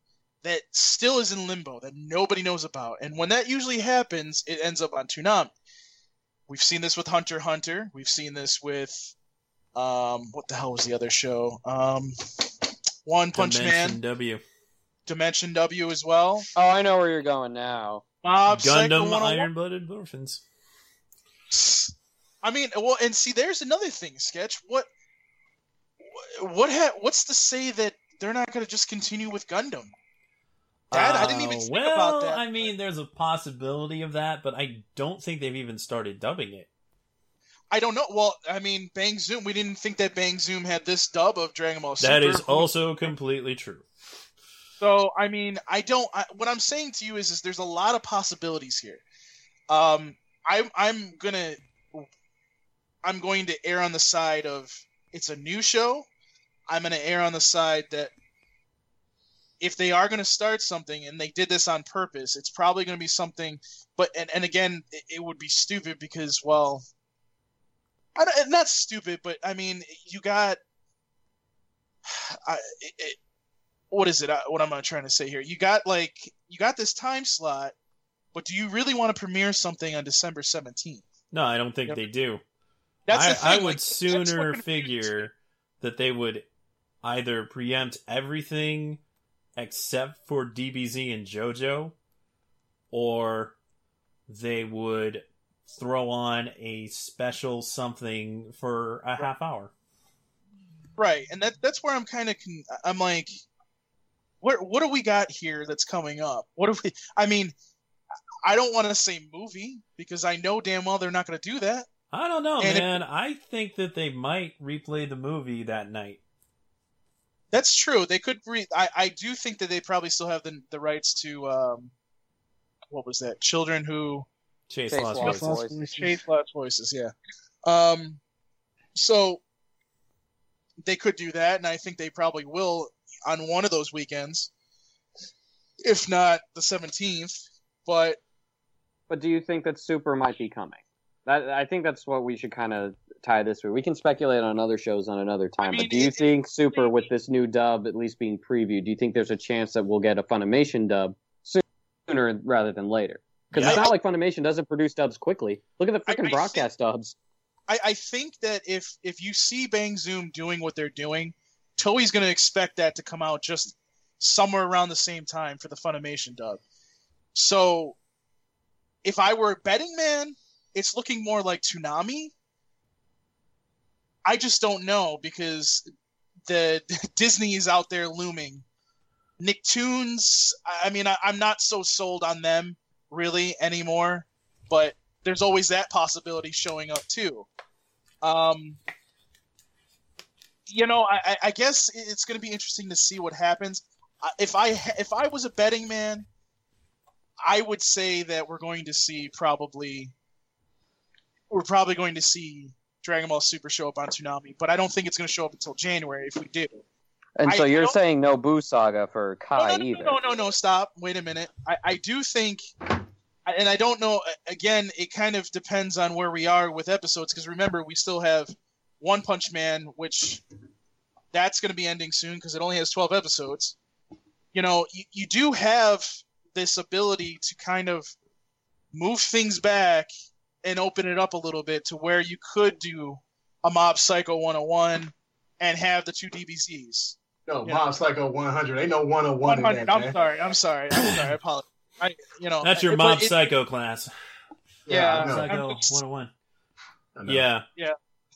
that still is in limbo that nobody knows about, and when that usually happens, it ends up on Toonami. We've seen this with Hunter Hunter. We've seen this with um, what the hell was the other show? Um, One Punch Dimension Man, W. Dimension W as well. Oh, I know where you're going now. Mob Psycho Gundam 101. Iron Blooded Orphans. I mean, well, and see, there's another thing, sketch. What, what, ha- what's to say that they're not going to just continue with Gundam? Dad, I didn't even Uh, think well, about that. I mean, there's a possibility of that, but I don't think they've even started dubbing it. I don't know. Well, I mean, Bang Zoom. We didn't think that Bang Zoom had this dub of Dragon Ball Super. That is also completely true. So, I mean, I don't. I, what I'm saying to you is, is there's a lot of possibilities here. Um, I'm, I'm gonna, I'm going to err on the side of it's a new show. I'm gonna err on the side that if they are going to start something and they did this on purpose, it's probably going to be something. But and, and again, it, it would be stupid because well, I don't, not stupid, but I mean, you got. I, it, what is it? I- What am I trying to say here? You got like you got this time slot, but do you really want to premiere something on December seventeenth? No, I don't think Yep. they do. That's I. I would that's sooner figure that they would either preempt everything except for DBZ and JoJo, or they would throw on a special something for a half hour. Right, and that that's where I'm kind of con- I'm like, what what do we got here that's coming up? What do we? I mean, I don't want to say movie because I know damn well they're not going to do that. I don't know, And it- man. I think that they might replay the movie that night. That's true. They could. Re- I I do think that they probably still have the the rights to um, what was that? Children who Chase, Chase Lost Lost Voices. Voices. Chase Lost Voices, yeah. Um, so they could do that, and I think they probably will on one of those weekends, if not the seventeenth. But But do you think that Super might be coming? That I think that's what we should kind of tie this with. We can speculate on other shows on another time, mean, but do you it- think Super, with this new dub at least being previewed, do you think there's a chance that we'll get a Funimation dub sooner rather than later? Because Yeah. it's not like Funimation doesn't produce dubs quickly. Look at the freaking broadcast dubs. I, I think that if if you see Bang Zoom doing what they're doing, Toei's going to expect that to come out just somewhere around the same time for the Funimation dub. So, if I were a betting man, it's looking more like Toonami. I just don't know because the Disney is out there looming. Nicktoons, I mean, I, I'm not so sold on them really anymore, but there's always that possibility showing up too. Um, you know, I, I- guess it's going to be interesting to see what happens. If I if I was a betting man, I would say that we're going to see probably we're probably going to see Dragon Ball Super show up on Toonami, but I don't think it's going to show up until January if we do. And so I you're saying no Buu Saga for Kai no, no, either. no, no, no, no, stop. Wait a minute. I, I do think, and I don't know. Again, it kind of depends on where we are with episodes. Because remember, we still have One Punch Man, which that's going to be ending soon because it only has twelve episodes. You know, you, you do have this ability to kind of move things back and open it up a little bit to where you could do a Mob Psycho 101 and have the two DBZs. No. Mob Psycho 100. Ain't no 101 in that, I'm man. sorry. I'm sorry. I'm sorry. I apologize. I, you know, That's your but Mob it- Psycho class. Yeah, I. Psycho I'm 101. Yeah. Yeah.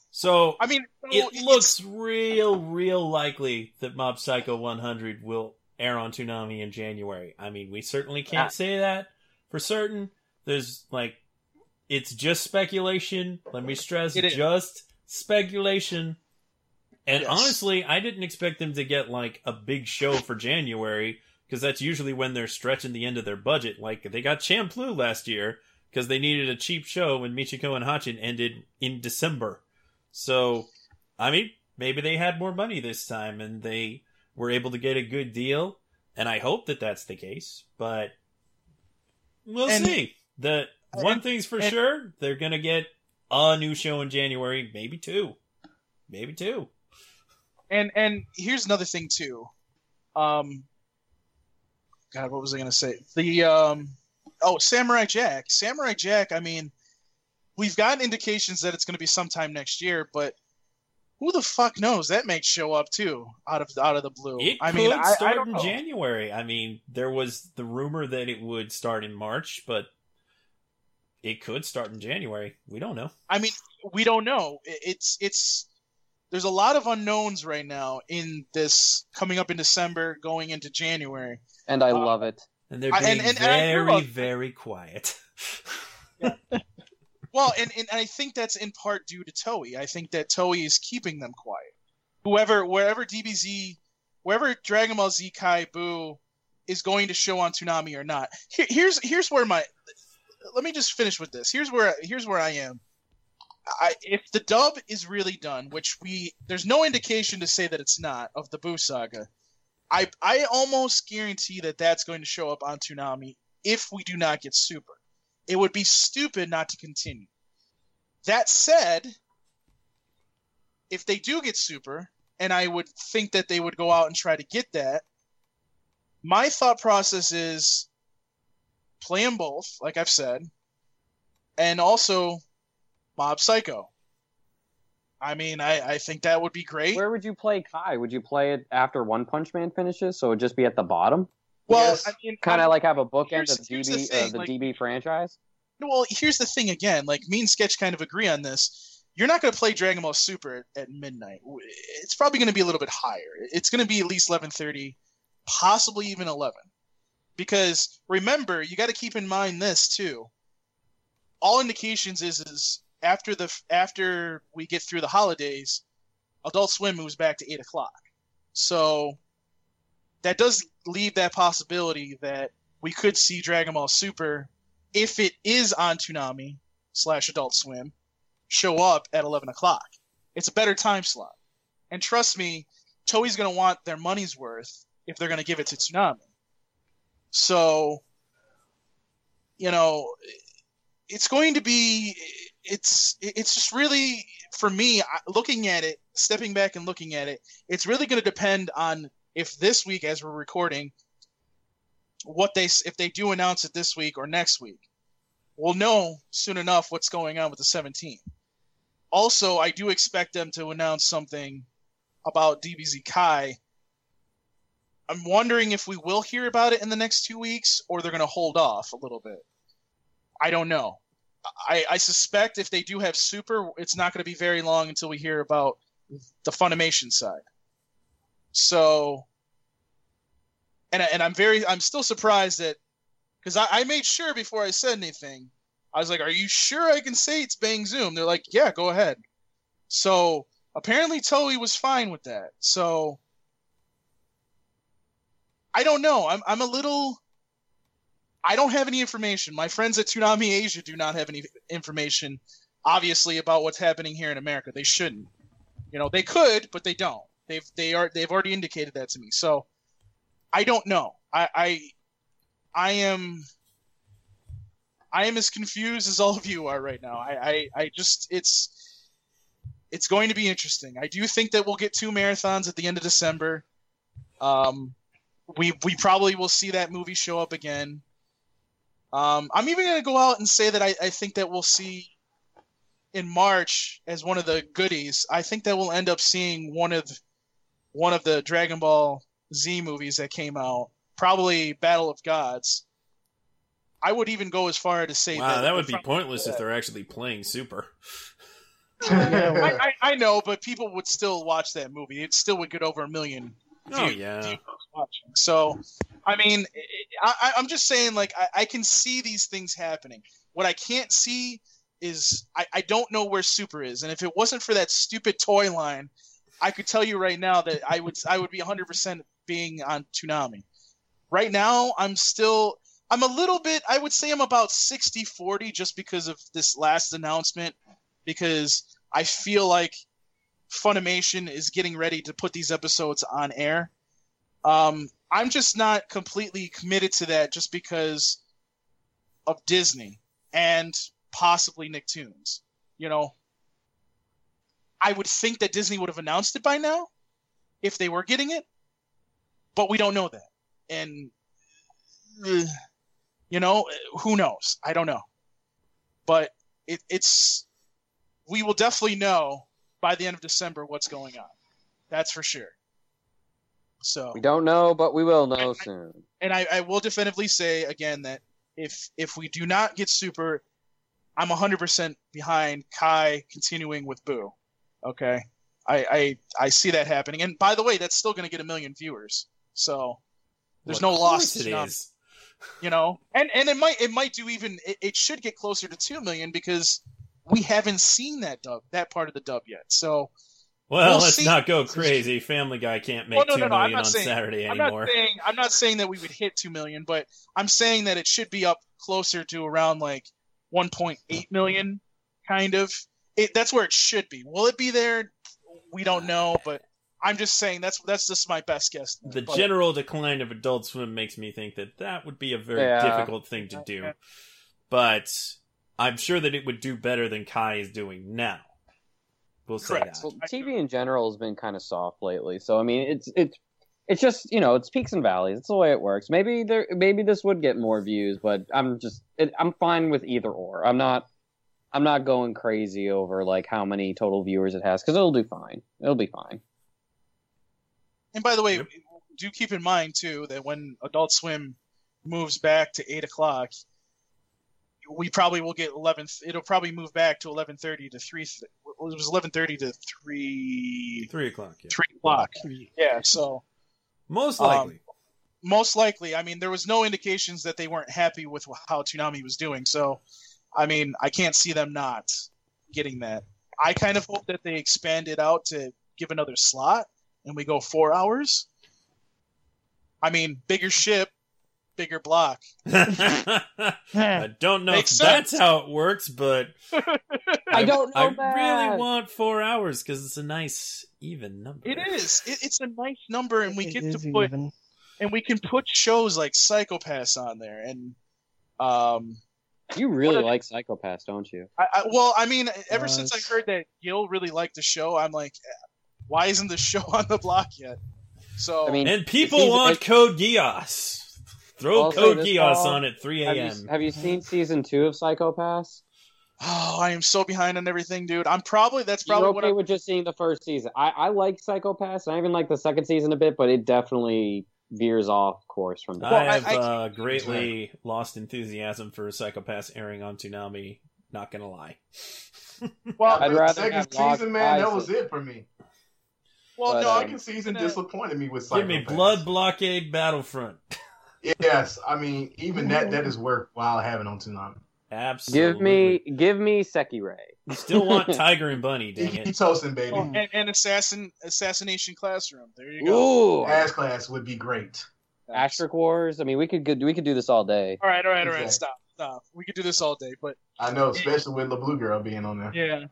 So I mean, so it looks real, real likely that Mob Psycho 100 will air on Toonami in January. I mean, we certainly can't Ah. say that for certain. There's like, it's just speculation. Let me stress, It is. just speculation. And Yes. honestly, I didn't expect them to get like a big show for January because that's usually when they're stretching the end of their budget. Like they got Champloo last year because they needed a cheap show when Michiko and Hatchin ended in December. So, I mean, maybe they had more money this time and they were able to get a good deal. And I hope that that's the case, but we'll And- see. The one thing's for and- sure: they're gonna get a new show in January, maybe two, maybe two. And and here's another thing too. Um God, what was I gonna say? The um oh Samurai Jack. Samurai Jack, I mean, we've gotten indications that it's gonna be sometime next year, but who the fuck knows? That may show up too, out of out of the blue. It I could mean, I, start I in know. January. I mean, there was the rumor that it would start in March, but it could start in January. We don't know. I mean, we don't know. It's it's there's a lot of unknowns right now in this coming up in December, going into January. And I Uh, love it. And they're being and- and- and very, grew up- very quiet. Well, and, and I think that's in part due to Toei. I think that Toei is keeping them quiet. Whoever, wherever DBZ, wherever Dragon Ball Z Kai Buu is going to show on Toonami or not. Here, here's here's where my. Let me just finish with this. Here's where here's where I am. I, if the dub is really done, which we there's no indication to say that it's not of the Buu saga, I I almost guarantee that that's going to show up on Toonami if we do not get Super. It would be stupid not to continue. That said, if they do get Super, and I would think that they would go out and try to get that, my thought process is play them both, like I've said, and also Mob Psycho. I mean, I, I think that would be great. Where would you play Kai? Would you play it after One Punch Man finishes, so it'd just be at the bottom? well, Yes. I mean, Kind of like have a bookend of the here's the DB, thing, uh, the like- DB franchise. well, here's the thing again. Like me and Sketch kind of agree on this. You're not going to play Dragon Ball Super at, at midnight. It's probably going to be a little bit higher. It's going to be at least 11:30, possibly even 11. Because remember, you got to keep in mind this too. All indications is is after the after we get through the holidays, Adult Swim moves back to eight o'clock. So that does leave that possibility that we could see Dragon Ball Super if it is on Toonami slash Adult Swim, show up at 11 o'clock. It's a better time slot. And trust me, Toei's going to want their money's worth if they're going to give it to Toonami. So, you know, it's going to be, it's, it's just really, for me, looking at it, stepping back and looking at it, it's really going to depend on if this week, as we're recording, what they if they do announce it this week or next week. We'll know soon enough what's going on with the 17. Also, I do expect them to announce something about DBZ Kai. I'm wondering if we will hear about it in the next two weeks or they're going to hold off a little bit. I don't know. I, I suspect if they do have Super, it's not going to be very long until we hear about the Funimation side. So, and and I'm very I'm still surprised that because I, I made sure before I said anything, I was like, "Are you sure I can say it's Bang Zoom?" They're like, "Yeah, go ahead." So apparently Toei was fine with that. So I don't know. I'm I'm a little. I don't have any information. My friends at Toonami Asia do not have any information, obviously, about what's happening here in America. They shouldn't. You know, they could, but they don't. They've they are they've already indicated that to me. So I don't know. I I, I am I am as confused as all of you are right now. I, I, I just it's it's going to be interesting. I do think that we'll get two marathons at the end of December. Um, we we probably will see that movie show up again. Um, I'm even going to go out and say that I, I think that we'll see in March as one of the goodies. I think that we'll end up seeing one of one of the Dragon Ball Z movies that came out, probably Battle of Gods. I would even go as far as to say Wow, that that would be pointless if they're actually playing Super. I, I, I know, but people would still watch that movie. It still would get over a million Oh yeah. So, I mean, I, I'm just saying, like, I, I can see these things happening. What I can't see is I, I don't know where Super is, and if it wasn't for that stupid toy line, I could tell you right now that I would I would be 100% being on Toonami. Right now, I'm still I'm a little bit I would say I'm about 60-40 just because of this last announcement because I feel like Funimation is getting ready to put these episodes on air. Um, I'm just not completely committed to that just because of Disney. and possibly Nicktoons. You know, I would think that Disney would have announced it by now if they were getting it, but we don't know that. And uh, you know, who knows? I don't know. But it, it's we will definitely know by the end of December what's going on. That's for sure. So We don't know, but we will know I- soon. and I, I will definitively say again that if if we do not get Super, I'm 100% behind Kai continuing with Buu. Okay, I I, I see that happening. And by the way, that's still going to get a million viewers. So there's Well, no of loss. course to It Toonami, is. You know, and and it might it might do even it, it should get closer to two million because we haven't seen that dub that part of the dub yet. So Well, We'll let's see. not go crazy. Family Guy can't make oh, Well, no, two no, no, million on saying- Saturday I'm anymore. not saying I'm not saying that we would hit two million, but I'm saying that it should be up closer to around like 1.8 million, kind of. It that's where it should be. Will it be there? We don't know, but I'm just saying that's that's just my best guess. the But- general decline of Adult Swim makes me think that that would be a very Yeah. difficult thing to do. But I'm sure that it would do better than Kai is doing now. We'll say Correct. that. Well, TV in general has been kind of soft lately, so I mean, it's it's it's just you know it's peaks and valleys. It's the way it works. Maybe there maybe this would get more views, but I'm just it, I'm fine with either or. I'm not I'm not going crazy over like how many total viewers it has because it'll do fine. It'll be fine. And by the way, Yep. do keep in mind too that when Adult Swim moves back to eight o'clock, we probably will get eleven. It'll probably move back to eleven thirty to three. It was eleven thirty to three Three o'clock. Yeah. three o'clock. Yeah, so Most Um, likely. most likely, I mean, there was no indications that they weren't happy with how Toonami was doing. So, I mean, I can't see them not getting that. I kind of hope that they expand it out to give another slot and we go four hours. I mean, bigger ship, bigger block. I don't know if Makes that's how it works, but I don't know I that. really want four hours because it's a nice even number. It is. It, it's a nice number, and we It get to put even. and we can put shows like Psycho-Pass on there, and um, You really What a- like Psycho-Pass, don't you? I, I well, I mean, ever since I heard that Gil really liked the show, I'm like, why isn't the show on the block yet? So I mean, And people want it- Code Geass. Throw Also, Code this Geass on at 3 have you, a.m. have you seen season two of Psycho-Pass? oh, I am so behind on everything, dude. I'm probably that's You're probably what okay I'm. with just seeing the first season. I, I like Psycho-Pass. I even like the second season a bit, but it definitely veers off course from the. Well, I I- have I- uh, greatly lost enthusiasm for Psycho-Pass airing on Toonami. Not gonna lie. Well, I'd rather second have Lost season, man, that was it for me. well, but, no, um, I Second can season disappointed me with Give me Blood Blockade Battlefront. Yes, I mean even that that is worthwhile having on Toonami. Absolutely. Give me, give me Sekirei. You still want Tiger and Bunny, dang Keep it. toasting, baby. Oh, and, and assassin assassination classroom. There you go. Ooh, Ass class would be great. Asterisk Wars. I mean, we could we could do this all day. All right, all right, all right. Exactly. Stop, stop. We could do this all day, but I know, especially with the blue girl being on there. yeah.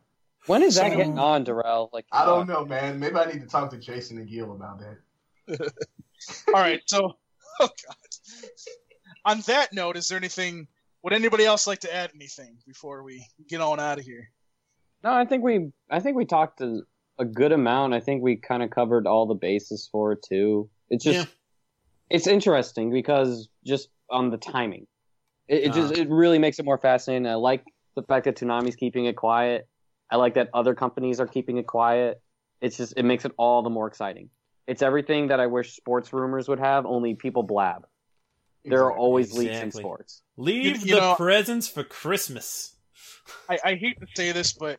When is that So- getting on, Darrell? Like, I don't know, man. Maybe I need to talk to Jason and Gil about that. All right, so oh god. On that note, is there anything? Would anybody else like to add anything before we get on out of here? No, I think we I think we talked a, a good amount. I think we kind of covered all the bases for it too. It's just Yeah. it's interesting because just on the timing, it, it just Uh. it really makes it more fascinating. I like the fact that Toonami's keeping it quiet. I like that other companies are keeping it quiet. It's just it makes it all the more exciting. It's everything that I wish sports rumors would have. Only people blab. There are Exactly. always leaks in sports. Leave You- you the know- presents for Christmas. I, I hate to say this, but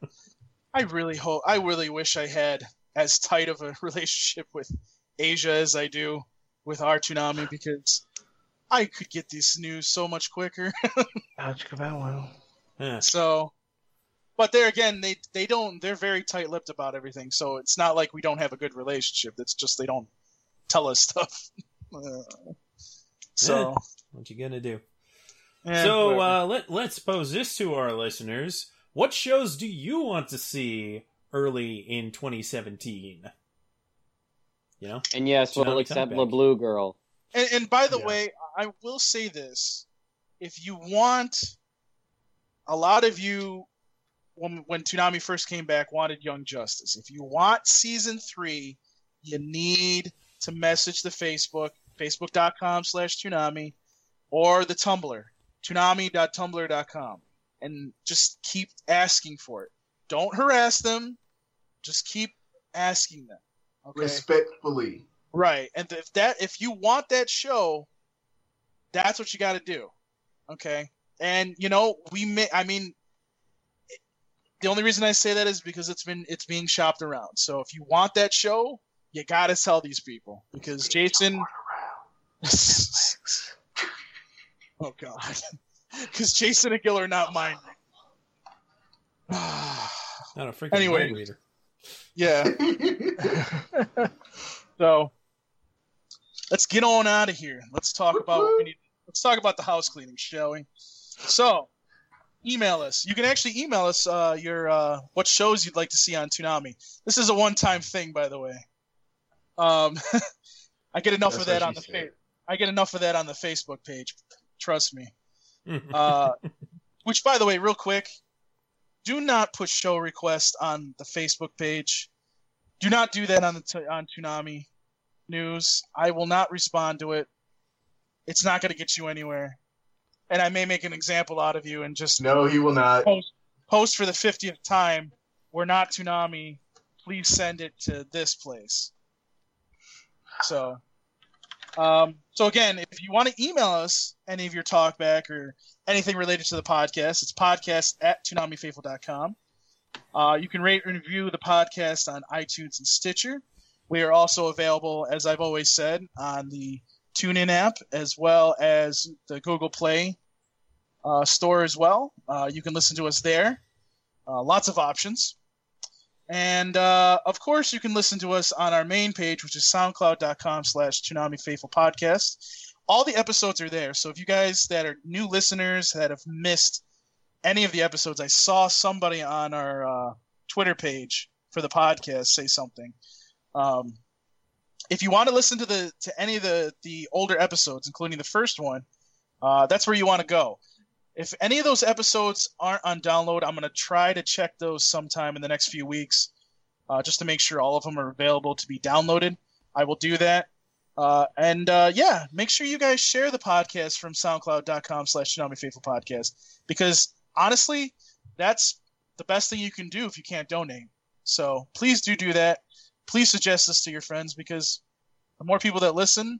I really hope, I really wish I had as tight of a relationship with Asia as I do with our Toonami because I could get this news so much quicker. Ouch, wow. Huh. So, but there again, they they don't. They're very tight-lipped about everything. So it's not like we don't have a good relationship. It's just they don't tell us stuff. Uh, So, What you gonna do? eh, so uh, let let's pose this to our listeners: What shows do you want to see early in 2017? You know, And yes, we'll accept Comeback. La Blue Girl. and, and by the Yeah. way, I will say this: if you want a lot of you when when Toonami first came back wanted Young Justice. If you want season three, you need to message the Facebook, facebook.com slash Toonami, or the Tumblr, toonami.tumblr.com, and just keep asking for it. Don't harass them. Just keep asking them. Okay. Respectfully. Right. And if that if you want that show, that's what you got to do. Okay? And you know, we may I mean the only reason I say that is because it's been it's being shopped around. So if you want that show, you got to tell these people because Jason Oh god. Cuz Jason and Gil are not mine. Not a freaking Anyway. reader. yeah. So let's get on out of here. Let's talk about what we need. Let's talk about the house cleaning, shall we? So, email us. You can actually email us uh, your uh, what shows you'd like to see on Toonami. This is a one-time thing, by the way. Um, I get enough That's of that on the said. Fa- I get enough of that on the Facebook page. Trust me. Uh, which, by the way, real quick, do not put show requests on the Facebook page. Do not do that on the t- on Toonami News. I will not respond to it. It's not going to get you anywhere, and I may make an example out of you and just No, he will not. post post for the fiftieth time. We're not Toonami. Please send it to this place. So, um, so again, if you want to email us any of your talkback or anything related to the podcast, it's podcast at ToonamiFaithful.com. Uh, you can rate and review the podcast on iTunes and Stitcher. We are also available, as I've always said, on the TuneIn app as well as the Google Play uh, store as well. Uh, you can listen to us there. Uh, lots of options. And uh, of course, you can listen to us on our main page, which is soundcloud.com slash Toonami Faithful Podcast. All the episodes are there. So if you guys that are new listeners that have missed any of the episodes, I saw somebody on our uh, Twitter page for the podcast say something. Um, if you want to listen to the to any of the the older episodes, including the first one, uh, that's where you want to go. If any of those episodes aren't on download, I'm going to try to check those sometime in the next few weeks, uh, just to make sure all of them are available to be downloaded. I will do that. Uh, and uh, yeah, make sure you guys share the podcast from SoundCloud.com slash Toonami Faithful Podcast because honestly, that's the best thing you can do if you can't donate. So please do do that. Please suggest this to your friends because the more people that listen,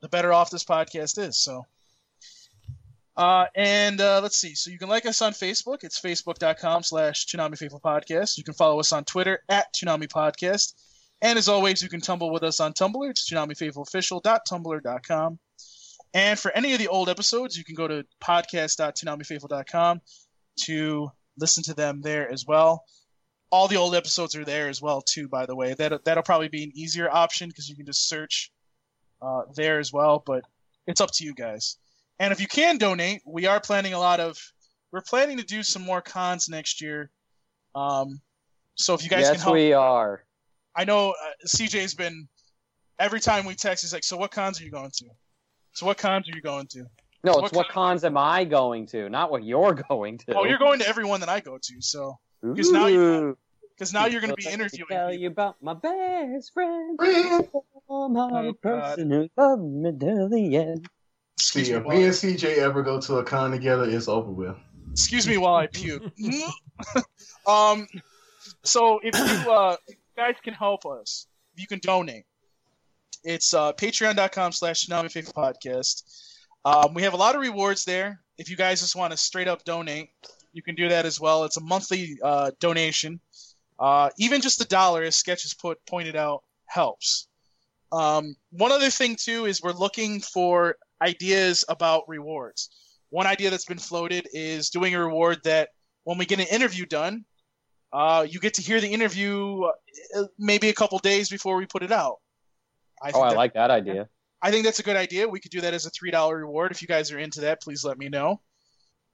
the better off this podcast is. So. Uh, and uh, let's see. So you can like us on Facebook. It's facebook.com slash Toonami Faithful Podcast. You can follow us on Twitter at Toonami Podcast. And as always, you can tumble with us on Tumblr. It's ToonamiFaithfulOfficial.tumblr.com. And for any of the old episodes, you can go to podcast.toonamifaithful.com to listen to them there as well. All the old episodes are there as well, too, by the way. That, that'll probably be an easier option because you can just search uh, there as well, but it's up to you guys. And if you can donate, we are planning a lot of. We're planning to do some more cons next year. Um, so if you guys can yes, help, we are. I know uh, CJ's been every time we text, he's like, "So what cons are you going to? So what cons are you going to? No, What it's what kind- cons am I going to, not what you're going to. Oh, you're going to every one that I go to. So because now you- Ooh. because now you're going to be Let me interviewing. Tell people. you about my best friend, Friend. oh, my Oh, God. who loved me till the end. Excuse See, me, if while, me and CJ ever go to a con together, it's over with. excuse me while I puke. um, so if you uh, if you guys can help us, if you can donate, it's uh, patreon.com slash Toonami Podcast. Um, we have a lot of rewards there. If you guys just want to straight up donate, you can do that as well. It's a monthly uh, donation. Uh, even just a dollar, as Sketch has put pointed out, helps. Um, one other thing too is we're looking for ideas about rewards. One idea that's been floated is doing a reward that when we get an interview done, uh, you get to hear the interview uh, maybe a couple days before we put it out. I Oh, I that- like that idea. I think that's a good idea. We could do that as a three dollar reward. If you guys are into that, please let me know.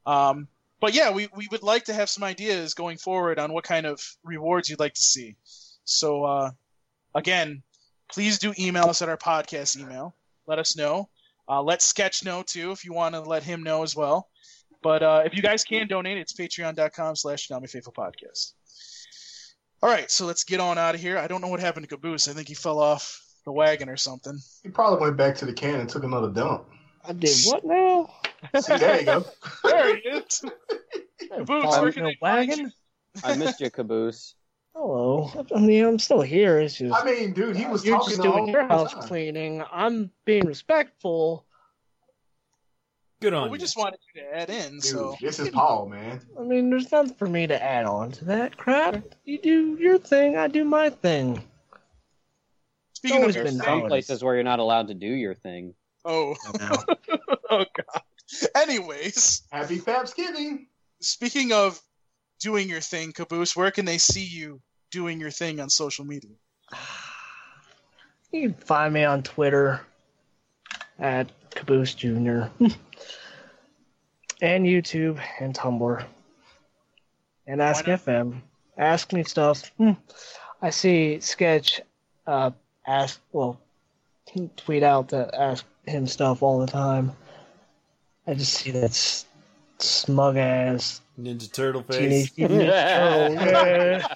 Um, but yeah, we, we would like to have some ideas going forward on what kind of rewards you'd like to see. So uh, again, please do email us at our podcast email. Let us know. Uh, let Sketch know too if you want to let him know as well. But uh, if you guys can donate, it's patreon.com slash Toonami Faithful Podcast. All right, so let's get on out of here. I don't know what happened to Caboose. I think he fell off the wagon or something. He probably went back to the can and took another dump. I did what now? See, there you go. There he is. Caboose, Fall where in can a wagon? I missed you, Caboose. Hello. I mean, I'm still here. It's just I mean, dude, he was you're talking just doing your house time. cleaning. I'm being respectful. Good on Well, we you. just wanted you to add in, Dude, so this is Paul, man. I mean, there's nothing for me to add on to that crap. You do your thing, I do my thing. speaking of been Some places where you're not allowed to do your thing. oh, oh god. Anyways, Happy Thanksgiving. speaking of doing your thing, Caboose, where can they see you doing your thing on social media? You can find me on Twitter at Caboose Jr. and YouTube and Tumblr. And Ask? FM. Ask me stuff. Hmm. I see Sketch uh ask well tweet out to ask him stuff all the time. I just see that s- smug ass Ninja Turtle teenage face. Mutant Ninja Turtle. Yeah.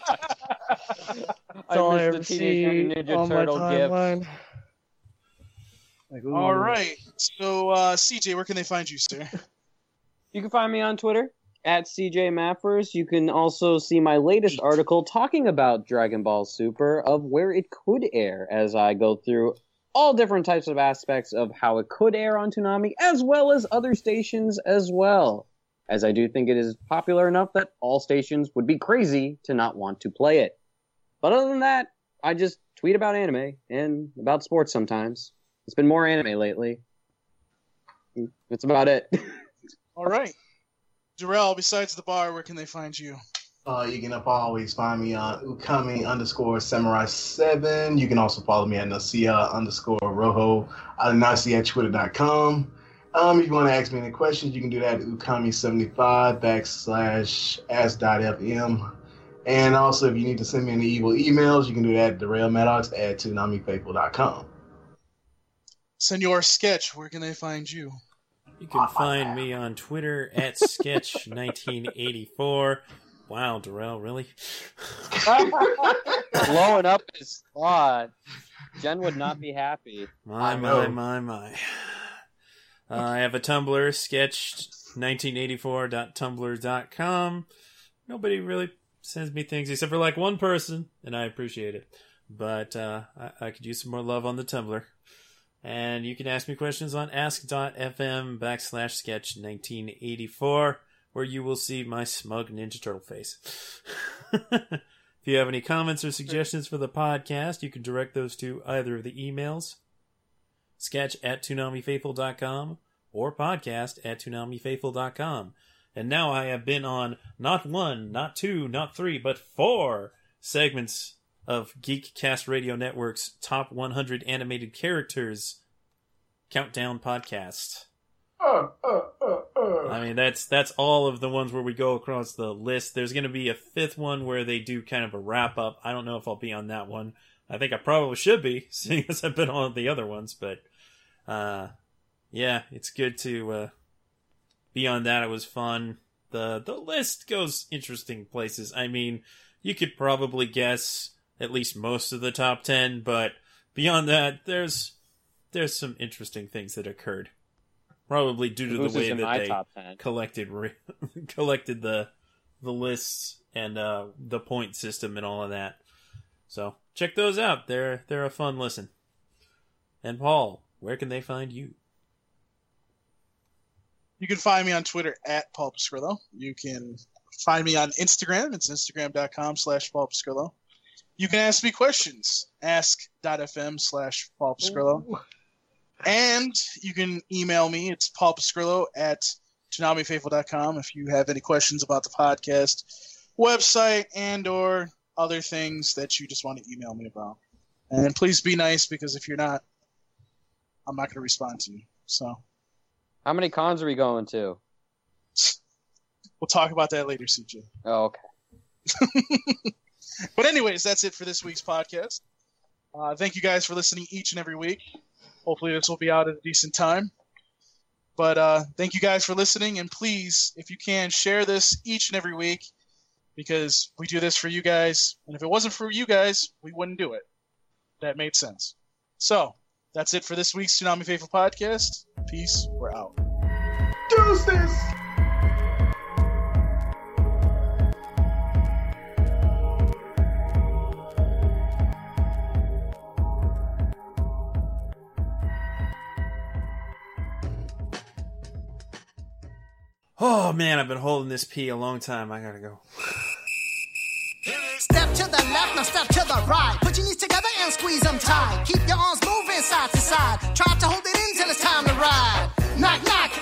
That's all I I ever missed the Teenage see Ninja on my Turtle timeline. Like, ooh. All right. So, uh, CJ, where can they find you, sir? You can find me on Twitter at CJ Mappers. You can also see my latest article talking about Dragon Ball Super of where it could air as I go through all different types of aspects of how it could air on Toonami as well as other stations as well. As I do think it is popular enough that all stations would be crazy to not want to play it. But other than that, I just tweet about anime and about sports sometimes. It's been more anime lately. That's about it. All right. Jarrell, besides the bar, where can they find you? Uh, you can always find me on Ukami underscore Samurai 7. You can also follow me at Nasia underscore Rojo at Nasia at twitter.com. Um, if you want to ask me any questions, you can do that at Ukami75 backslash ask.fm. And also, if you need to send me any evil emails, you can do that at Darrell Maddox at ToonamiFaithful.com. Senor Sketch, where can they find you? You can find me on Twitter at Sketch1984. Wow, Darrell, really? blowing up his spot. Jen would not be happy. My, my, my, my. Uh, I have a Tumblr, sketch1984.tumblr.com. Nobody really sends me things except for like one person, and I appreciate it. But uh, I, I could use some more love on the Tumblr. And you can ask me questions on ask.fm backslash sketch1984, where you will see my smug Ninja Turtle face. if you have any comments or suggestions for the podcast, you can direct those to either of the emails sketch at ToonamiFaithful.com or podcast at ToonamiFaithful.com. And now I have been on not one, not two, not three, but four segments of Geekcast Radio Network's top 100 animated characters countdown podcast. Uh, uh, uh, uh. I mean, that's that's all of the ones where we go across the list. There's going to be a fifth one where they do kind of a wrap up. I don't know if I'll be on that one. I think I probably should be, seeing as I've been on the other ones. But uh, yeah, it's good to uh, be on that. It was fun. the The list goes interesting places. I mean, you could probably guess at least most of the top ten, but beyond that, there's there's some interesting things that occurred. Probably due to the way that they collected re- collected the the lists and uh, the point system and all of that. So check those out. They're they're a fun listen. And Paul, where can they find you? You can find me on Twitter at Paul Pascrillo. You can find me on Instagram. It's instagram.com slash Paul Pascrillo. You can ask me questions. Ask.fm slash Paul Pascrillo. And you can email me. It's Paul Pascrillo at ToonamiFaithful.com if you have any questions about the podcast, website, and or other things that you just want to email me about. And please be nice because if you're not, I'm not going to respond to you. So How many cons are we going to? we'll talk about that later, CJ. Oh, okay. But anyways, that's it for this week's podcast. Uh, thank you guys for listening each and every week. Hopefully, this will be out at a decent time. But uh, thank you guys for listening, and please, if you can, share this each and every week because we do this for you guys. And if it wasn't for you guys, we wouldn't do it. That made sense. So that's it for this week's Toonami Faithful podcast. Peace. We're out. Deuces. Oh man, I've been holding this pee a long time. I gotta go. Step to the left, now step to the right. Put your knees together and squeeze them tight. Keep your arms moving side to side. Try to hold it in till it's time to ride. Knock, knock,